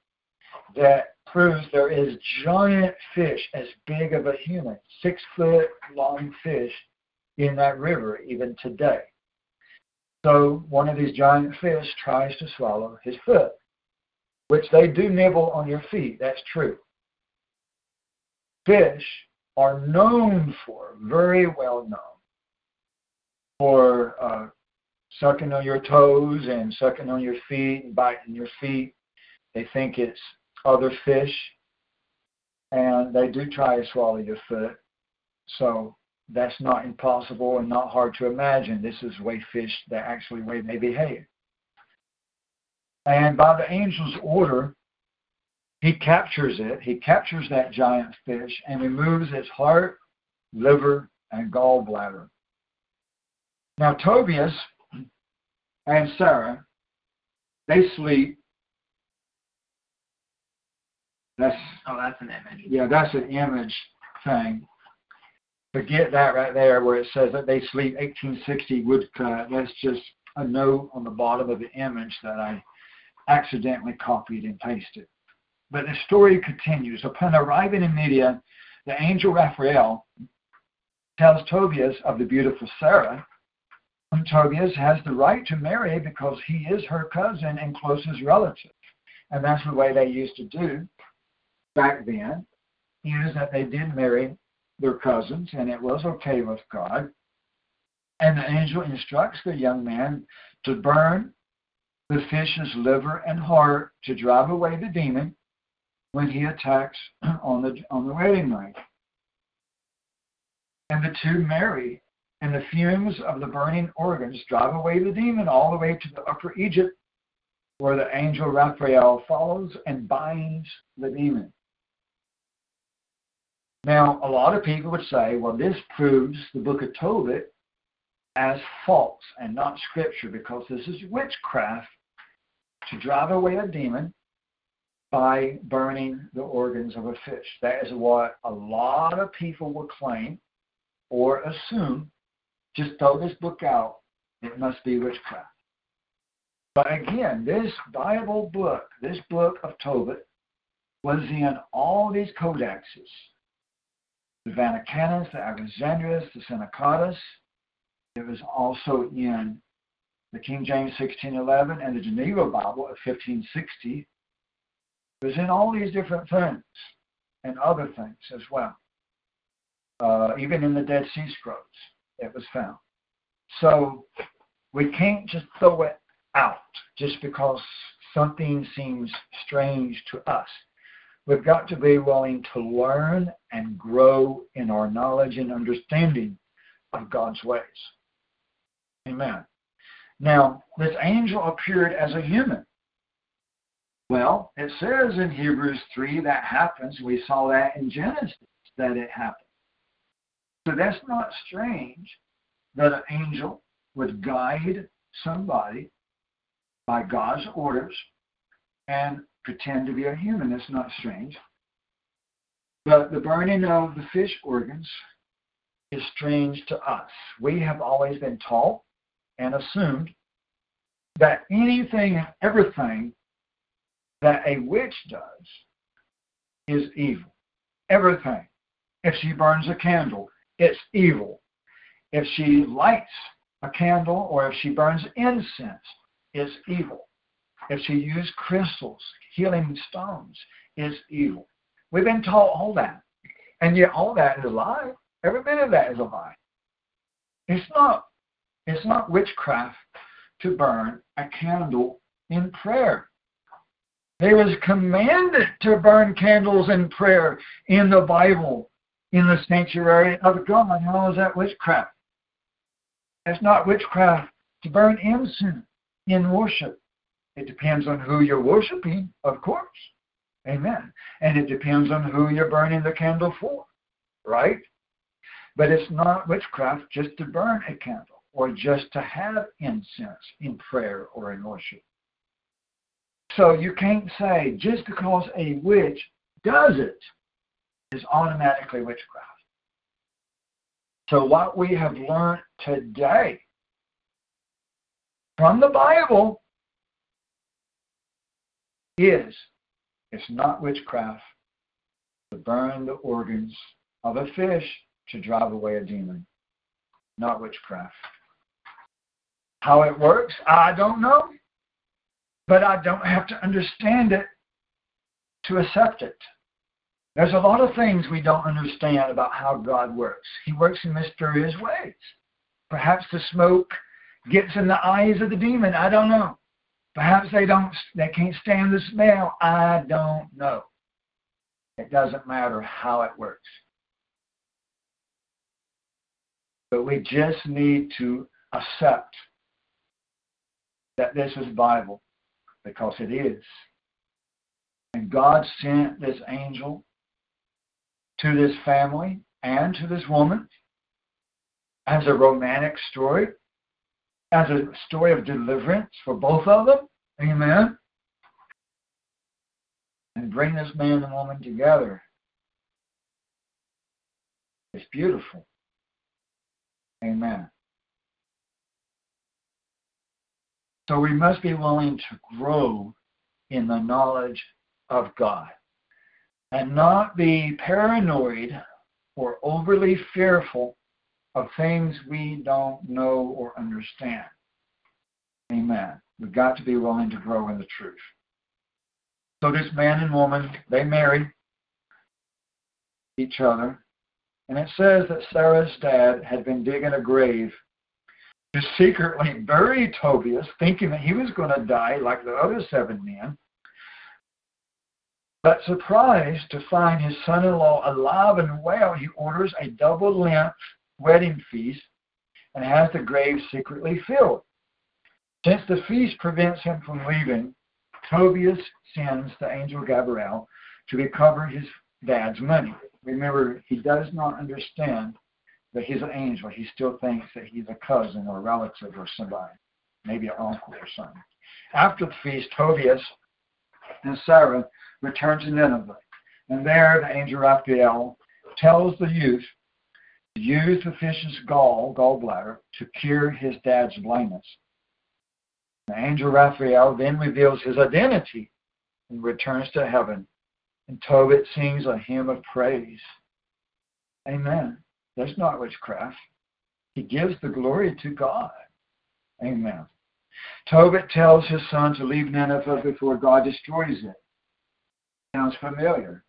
that proves there is giant fish as big of a human, six foot long fish in that river even today. So one of these giant fish tries to swallow his foot, which they do nibble on your feet. That's true. Fish are known for, very well known, for uh, sucking on your toes and sucking on your feet and biting your feet. They think it's other fish, and they do try to swallow your foot. So that's not impossible and not hard to imagine. This is the way fish, that actually way they behave. And by the angel's order, he captures it. He captures that giant fish and removes its heart, liver, and gallbladder. Now, Tobias and Sarah, they sleep. That's Oh, that's an image. yeah, that's an image thing. Forget that right there where it says that they sleep 1860 woodcut. That's just a note on the bottom of the image that I accidentally copied and pasted. But the story continues. Upon arriving in Media, the angel Raphael tells Tobias of the beautiful Sarah and Tobias has the right to marry because he is her cousin and closest relative. And that's the way they used to do back then, is that they did marry their cousins, and it was okay with God. And the angel instructs the young man to burn the fish's liver and heart to drive away the demon when he attacks on the on the wedding night. And the two marry, and the fumes of the burning organs drive away the demon all the way to the upper Egypt, where the angel Raphael follows and binds the demon. Now, a lot of people would say, well, this proves the book of Tobit as false and not scripture because this is witchcraft to drive away a demon by burning the organs of a fish. That is what a lot of people will claim or assume. Just throw this book out, it must be witchcraft. But again, this Bible book, this book of Tobit, was in all these codexes the Vaticanus, the Alexandrinus, the Synaxaris. It was also in the King James 1611 and the Geneva Bible of 1560. It was in all these different things and other things as well. Uh, even in the Dead Sea Scrolls, it was found. So we can't just throw it out just because something seems strange to us. We've got to be willing to learn and grow in our knowledge and understanding of God's ways. Amen. Now, this angel appeared as a human. Well, it says in Hebrews 3 that happens. We saw that in Genesis that it happened. So that's not strange that an angel would guide somebody by God's orders and pretend to be a human. That's not strange. But the burning of the fish organs is strange to us. We have always been taught and assumed that anything everything that a witch does is evil. Everything. If she burns a candle, it's evil. If she lights a candle or if she burns incense, it's evil. If she uses crystals, healing stones, it's evil. We've been taught all that. And yet all that is a lie. Every bit of that is a lie. It's not it's not witchcraft to burn a candle in prayer. They was commanded to burn candles in prayer in the Bible, in the sanctuary of God. How is that witchcraft? It's not witchcraft to burn incense in worship. It depends on who you're worshiping, of course. Amen. And it depends on who you're burning the candle for, right? But it's not witchcraft just to burn a candle or just to have incense in prayer or in worship. So you can't say just because a witch does it is automatically witchcraft. So what we have learned today from the Bible is it's not witchcraft to burn the organs of a fish to drive away a demon. Not witchcraft. How it works, I don't know. But I don't have to understand it to accept it. There's a lot of things we don't understand about how God works. He works in mysterious ways. Perhaps the smoke gets in the eyes of the demon. I don't know. Perhaps they don't they can't stand the smell. I don't know. It doesn't matter how it works. But we just need to accept that this is Bible because it is. And God sent this angel to this family and to this woman as a romantic story as a story of deliverance for both of them. Amen. And bring this man and woman together. It's beautiful. Amen. So we must be willing to grow in the knowledge of God and not be paranoid or overly fearful of things we don't know or understand. Amen. We've got to be willing to grow in the truth. So this man and woman, they marry each other. And it says that Sarah's dad had been digging a grave to secretly bury Tobias, thinking that he was going to die like the other seven men. But surprised to find his son in law alive and well, he orders a double length wedding feast and has the grave secretly filled. Since the feast prevents him from leaving, Tobias sends the angel Gabriel to recover his dad's money. Remember, he does not understand that he's an angel. He still thinks that he's a cousin or a relative or somebody, maybe an uncle or something. After the feast, Tobias and Sarah return to Nineveh. And there the angel Raphael tells the youth to use the fish's gall, gallbladder, to cure his dad's blindness. The angel Raphael then reveals his identity and returns to heaven. And Tobit sings a hymn of praise. Amen. That's not witchcraft. He gives the glory to God. Amen. Tobit tells his son to leave Nineveh before God destroys it. Sounds familiar.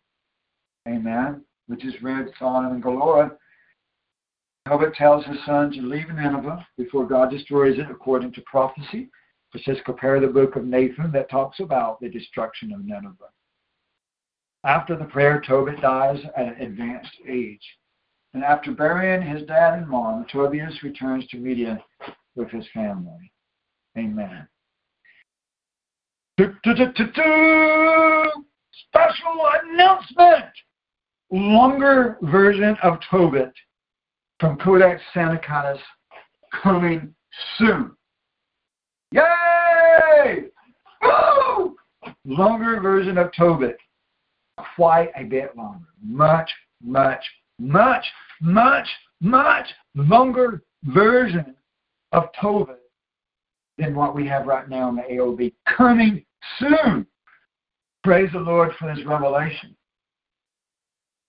Amen. Which is read Sodom and Gomorrah. Tobit tells his son to leave Nineveh before God destroys it according to prophecy. It says, compare the book of Nahum that talks about the destruction of Nineveh. After the prayer, Tobit dies at an advanced age. And after burying his dad and mom, Tobias returns to Media with his family. Amen. Special announcement! Longer version of Tobit from Codex Sinaiticus coming soon. Yay! Woo! Longer version of Tobit. Quite a bit longer. Much, much, much, much, much longer version of Tobit than what we have right now in the AOB. Coming soon. Praise the Lord for this revelation.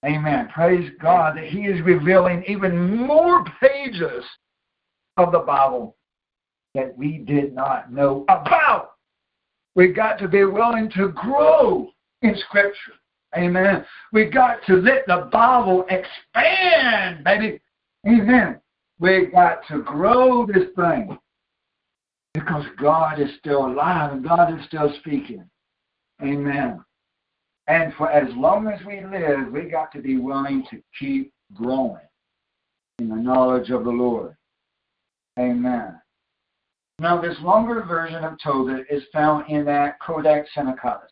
Amen. Praise God that He is revealing even more pages of the Bible that we did not know about. We've got to be willing to grow in Scripture. Amen. We got to let the Bible expand, baby. Amen. We got to grow this thing because God is still alive and God is still speaking. Amen. And for as long as we live, we got to be willing to keep growing in the knowledge of the Lord. Amen. Now, this longer version of Tobit is found in that Codex Sinaiticus.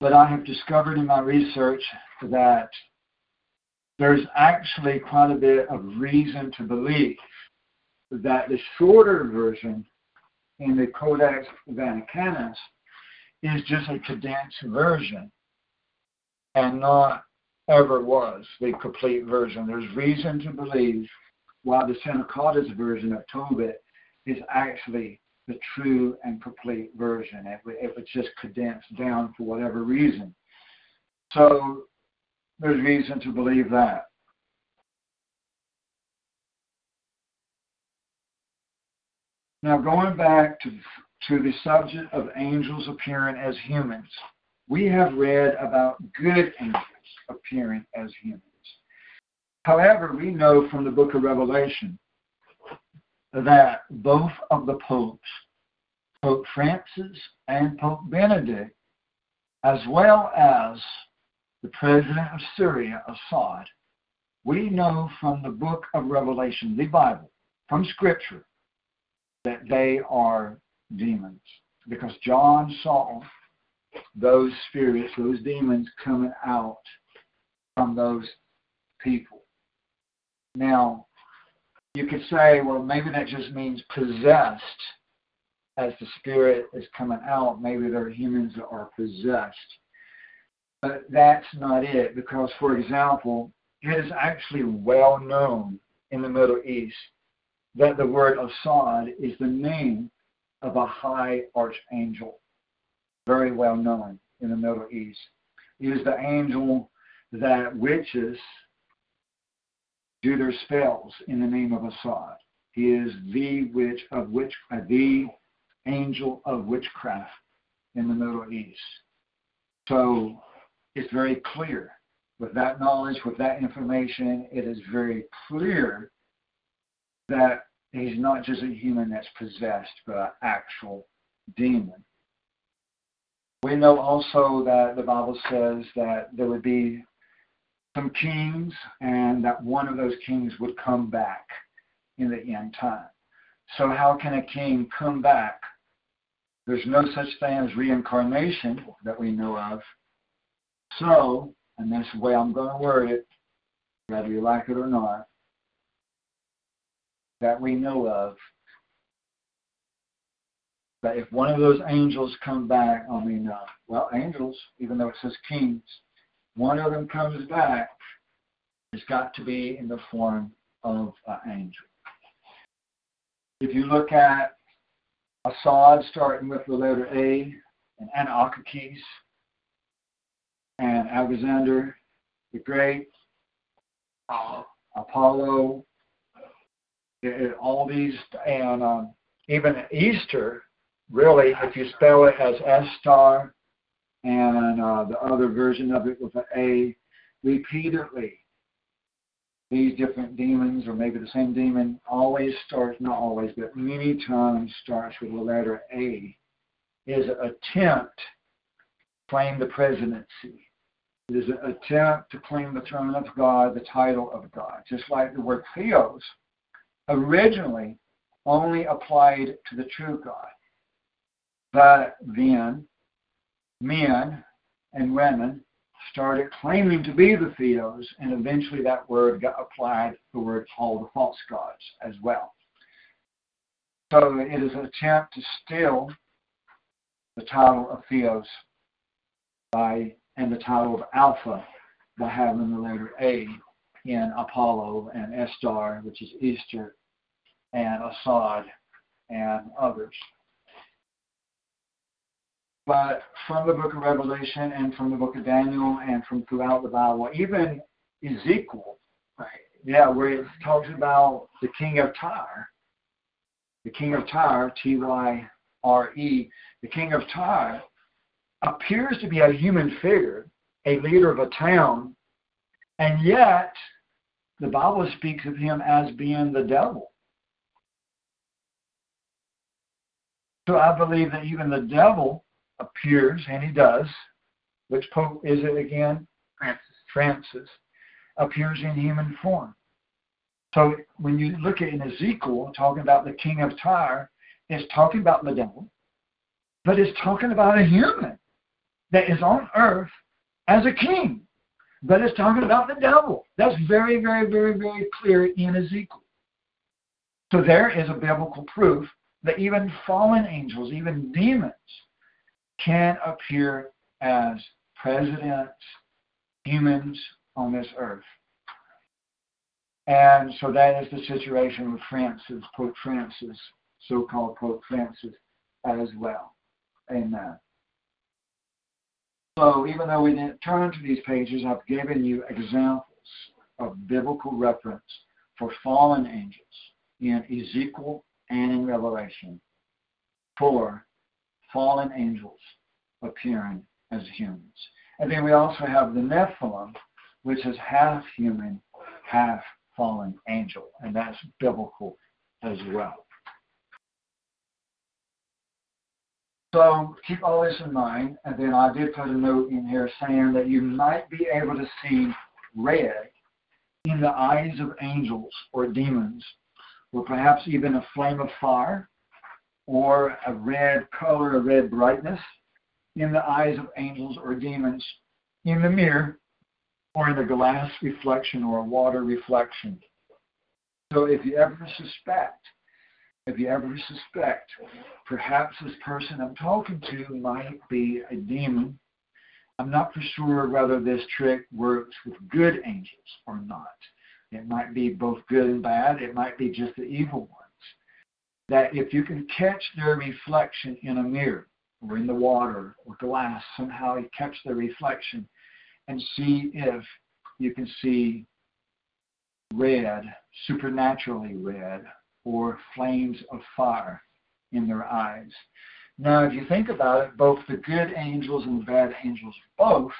But I have discovered in my research that there's actually quite a bit of reason to believe that the shorter version in the Codex Vaticanus is just a condensed version and not ever was the complete version. There's reason to believe why the Sinaiticus version of Tobit is actually the true and complete version. It, it was just condensed down for whatever reason. So there's reason to believe that. Now, going back to, to the subject of angels appearing as humans, we have read about good angels appearing as humans. However, we know from the book of Revelation that both of the popes, Pope Francis and Pope Benedict, as well as the president of Syria, Assad, we know from the book of Revelation, the Bible, from Scripture, that they are demons. Because John saw those spirits, those demons coming out from those people. Now, you could say, well, maybe that just means possessed as the spirit is coming out. Maybe there are humans that are possessed. But that's not it, because, for example, it is actually well known in the Middle East that the word Assad is the name of a high archangel, very well known in the Middle East. He is the angel that witches do their spells in the name of Assad. He is the witch of witch, uh, the angel of witchcraft in the Middle East. So it's very clear. With that knowledge, with that information, it is very clear that he's not just a human that's possessed, but an actual demon. We know also that the Bible says that there would be some kings and that one of those kings would come back in the end time. So, how can a king come back? There's no such thing as reincarnation that we know of. So, and that's the way I'm going to word it, whether you like it or not, that we know of, that if one of those angels come back, I mean, uh, well, angels, even though it says kings, one of them comes back, it's got to be in the form of an angel. If you look at Assad, starting with the letter A, and Antiochus, and Alexander the Great, uh, Apollo, it, all these, and um, even Easter, really, if you spell it as S star, and uh, the other version of it with an A, repeatedly, these different demons, or maybe the same demon, always starts, not always, but many times starts with the letter A, is an attempt to claim the presidency. It is an attempt to claim the throne of God, the title of God. Just like the word theos originally only applied to the true God. But then men and women started claiming to be the theos, and eventually that word got applied the word all the false gods as well. So it is an attempt to steal the title of theos by and the title of alpha by having the letter A in Apollo and Estar, which is Easter, and Assad and others. But from the book of Revelation and from the book of Daniel and from throughout the Bible, even Ezekiel, right? Yeah, where it talks about the king of Tyre, the king of Tyre, T Y R E, the king of Tyre appears to be a human figure, a leader of a town, and yet the Bible speaks of him as being the devil. So I believe that even the devil appears, and he does. Which pope is it again? Francis. Francis appears in human form. So when you look at in Ezekiel, talking about the king of Tyre, it's talking about the devil, but it's talking about a human that is on earth as a king. But it's talking about the devil. That's very, very, very, very clear in Ezekiel. So there is a biblical proof that even fallen angels, even demons, can appear as presidents, humans on this earth. And so that is the situation with Francis, Pope Francis, so called Pope Francis, as well. Amen. So even though we didn't turn to these pages, I've given you examples of biblical reference for fallen angels in Ezekiel and in Revelation for fallen angels appearing as humans. And then we also have the Nephilim, which is half human, half fallen angel, and that's biblical as well. So keep all this in mind, and then I did put a note in here saying that you might be able to see red in the eyes of angels or demons, or perhaps even a flame of fire, or a red color, a red brightness in the eyes of angels or demons in the mirror or in a glass reflection or a water reflection. So if you ever suspect, if you ever suspect, perhaps this person I'm talking to might be a demon, I'm not for sure whether this trick works with good angels or not. It might be both good and bad. It might be just the evil ones. That if you can catch their reflection in a mirror, or in the water or glass, somehow you catch their reflection and see if you can see red, supernaturally red, or flames of fire in their eyes. Now, if you think about it, both the good angels and the bad angels, both,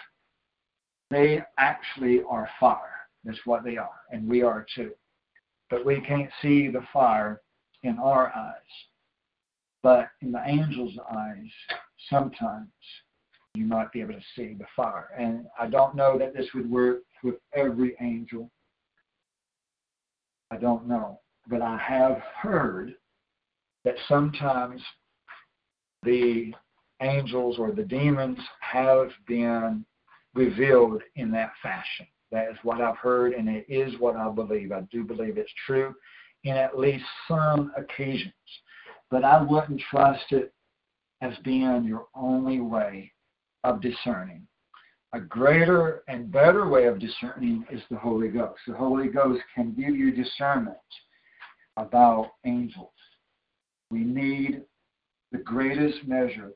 they actually are fire. That's what they are, and we are too. But we can't see the fire in our eyes. But in the angel's eyes, sometimes you might be able to see the fire. And I don't know that this would work with every angel. I don't know. But I have heard that sometimes the angels or the demons have been revealed in that fashion. That is what I've heard, and it is what I believe. I do believe it's true in at least some occasions. But I wouldn't trust it as being your only way of discerning. A greater and better way of discerning is the Holy Ghost. The Holy Ghost can give you discernment about angels. We need the greatest measure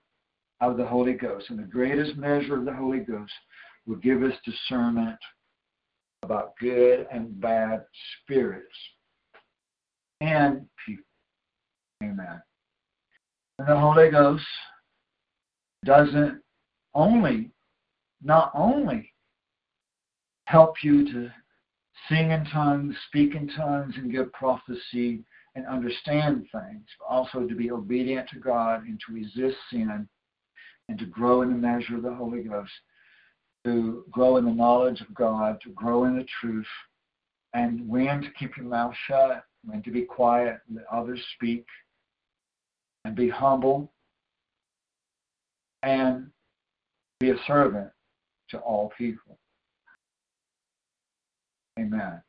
of the Holy Ghost. And the greatest measure of the Holy Ghost will give us discernment about good and bad spirits and people. Amen. And the Holy Ghost doesn't only, not only help you to sing in tongues, speak in tongues, and give prophecy and understand things, but also to be obedient to God and to resist sin and to grow in the measure of the Holy Ghost, to grow in the knowledge of God, to grow in the truth, and when to keep your mouth shut, when to be quiet, and let others speak, and be humble, and be a servant to all people. Amen.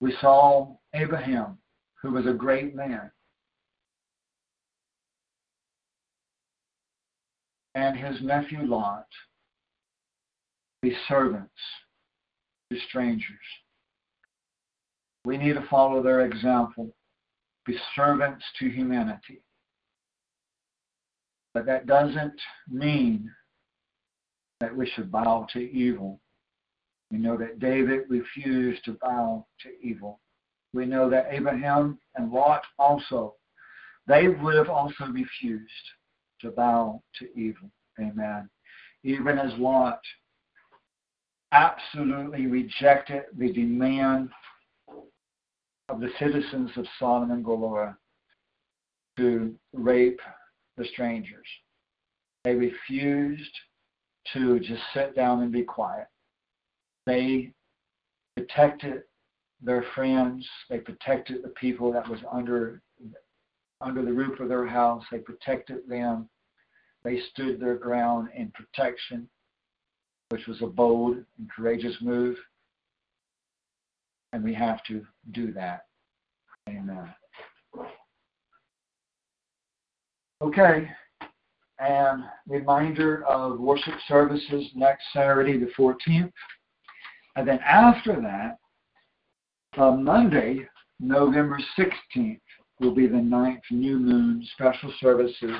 We saw Abraham, who was a great man, and his nephew Lot be servants to strangers. We need to follow their example, be servants to humanity. But that doesn't mean that we should bow to evil. We know that David refused to bow to evil. We know that Abraham and Lot also, they would have also refused to bow to evil. Amen. Even as Lot absolutely rejected the demand of the citizens of Sodom and Gomorrah to rape the strangers. They refused to just sit down and be quiet. They protected their friends. They protected the people that was under under the roof of their house. They protected them. They stood their ground in protection, which was a bold and courageous move. And we have to do that. Amen. Okay. And reminder of worship services next Saturday, the 14th. And then after that, uh, Monday, November 16th, will be the ninth new moon special services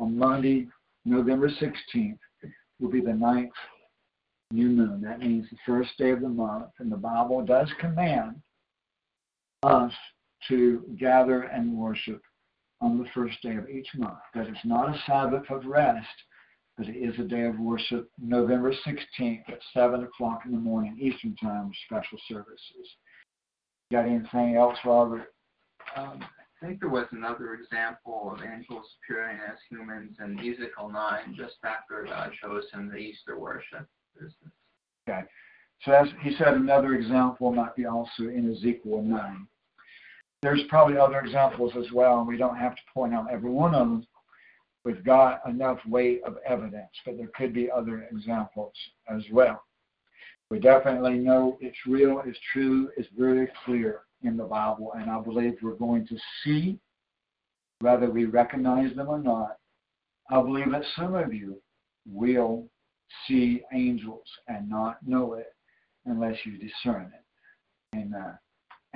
on Monday, November 16th, will be the ninth new moon. That means the first day of the month. And the Bible does command us to gather and worship on the first day of each month. That is not a Sabbath of rest, but it is a day of worship, November 16th at 7 o'clock in the morning, Eastern Time, special services. Got anything else, Robert? Um, I think there was another example of angels appearing as humans in Ezekiel 9, just after God chose him the Easter worship business. Okay. So as he said, another example might be also in Ezekiel 9 there's probably other examples as well, and we don't have to point out every one of them. We've got enough weight of evidence, but there could be other examples as well. We definitely know it's real, it's true, it's very clear in the Bible, and I believe we're going to see, whether we recognize them or not, I believe that some of you will see angels and not know it unless you discern it. Amen uh,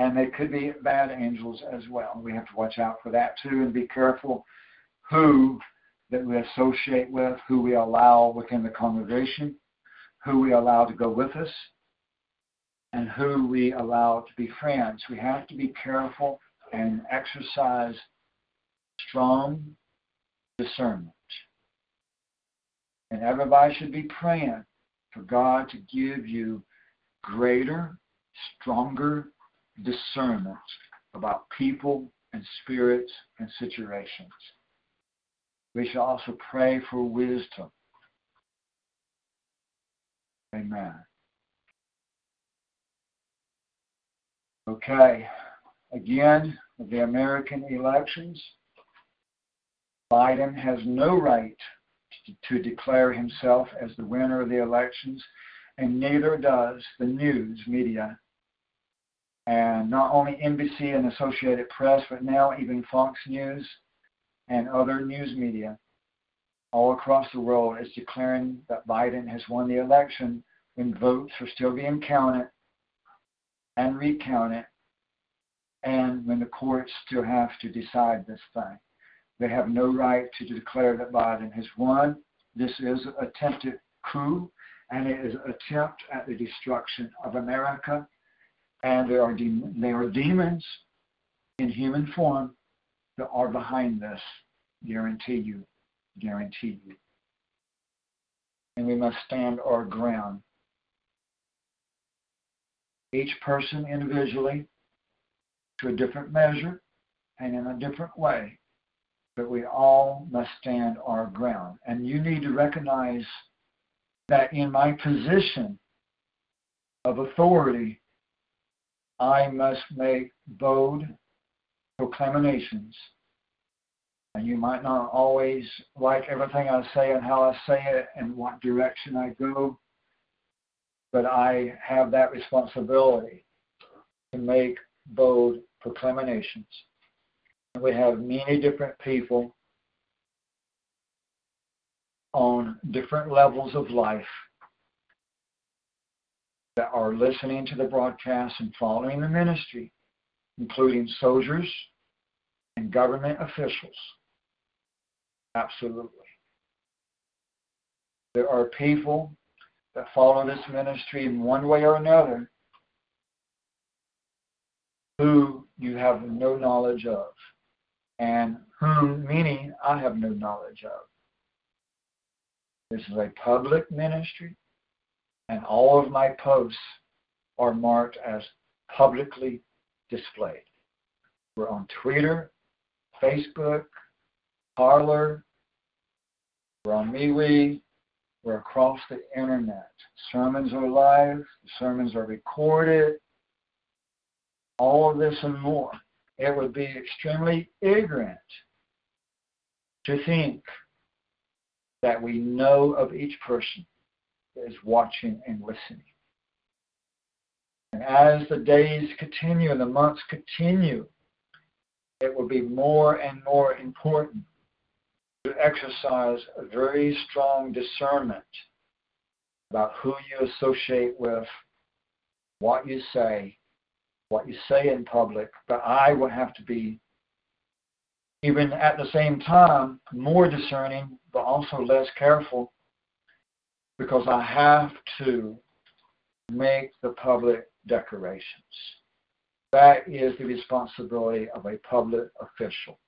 and they could be bad angels as well. We have to watch out for that too and be careful who that we associate with, who we allow within the congregation, who we allow to go with us and who we allow to be friends. We have to be careful and exercise strong discernment. And everybody should be praying for God to give you greater, stronger discernment about people and spirits and situations. We should also pray for wisdom. Amen. Okay, again, the American elections, Biden has no right to, declare himself as the winner of the elections, and neither does the news media. And not only NBC and Associated Press, but now even Fox News and other news media all across the world is declaring that Biden has won the election when votes are still being counted and recounted, and when the courts still have to decide this thing. They have no right to declare that Biden has won. This is attempted coup, and it is an attempt at the destruction of America. And there are, de- there are demons in human form that are behind this, guarantee you, guarantee you. And we must stand our ground. Each person individually, to a different measure and in a different way, we all must stand our ground. And you need to recognize that in my position of authority, I must make bold proclamations. And you might not always like everything I say and how I say it and what direction I go, but I have that responsibility to make bold proclamations. We have many different people on different levels of life that are listening to the broadcast and following the ministry, including soldiers and government officials. Absolutely. There are people that follow this ministry in one way or another who you have no knowledge of, and whom many I have no knowledge of. This is a public ministry, and all of my posts are marked as publicly displayed. We're on Twitter, Facebook, Parler, we're on MeWe, we're across the internet. Sermons are live, sermons are recorded, all of this and more. It would be extremely ignorant to think that we know of each person that is watching and listening. And as the days continue and the months continue, it will be more and more important to exercise a very strong discernment about who you associate with, what you say, what you say in public, but I will have to be, even at the same time, more discerning, but also less careful, because I have to make the public declarations. That is the responsibility of a public official.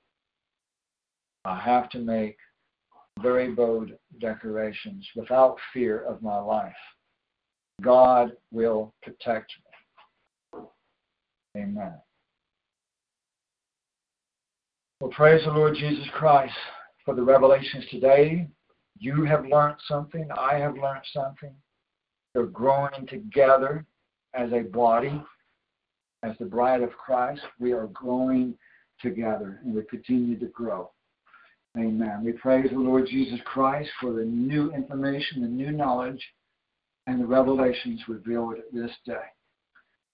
I have to make very bold declarations without fear of my life. God will protect me. Amen. Well, praise the Lord Jesus Christ for the revelations today. You have learned something. I have learned something. We're growing together as a body, as the bride of Christ. We are growing together and we continue to grow. Amen. We praise the Lord Jesus Christ for the new information, the new knowledge, and the revelations revealed this day.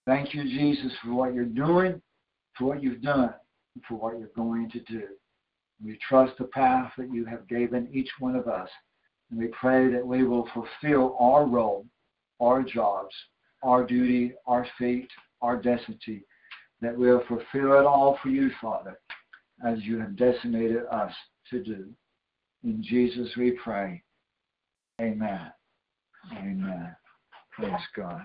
Thank you, Jesus, for what you're doing, for what you've done, and for what you're going to do. We trust the path that you have given each one of us. And we pray that we will fulfill our role, our jobs, our duty, our fate, our destiny, that we'll fulfill it all for you, Father, as you have designated us to do. In Jesus we pray. Amen. Amen. Praise God.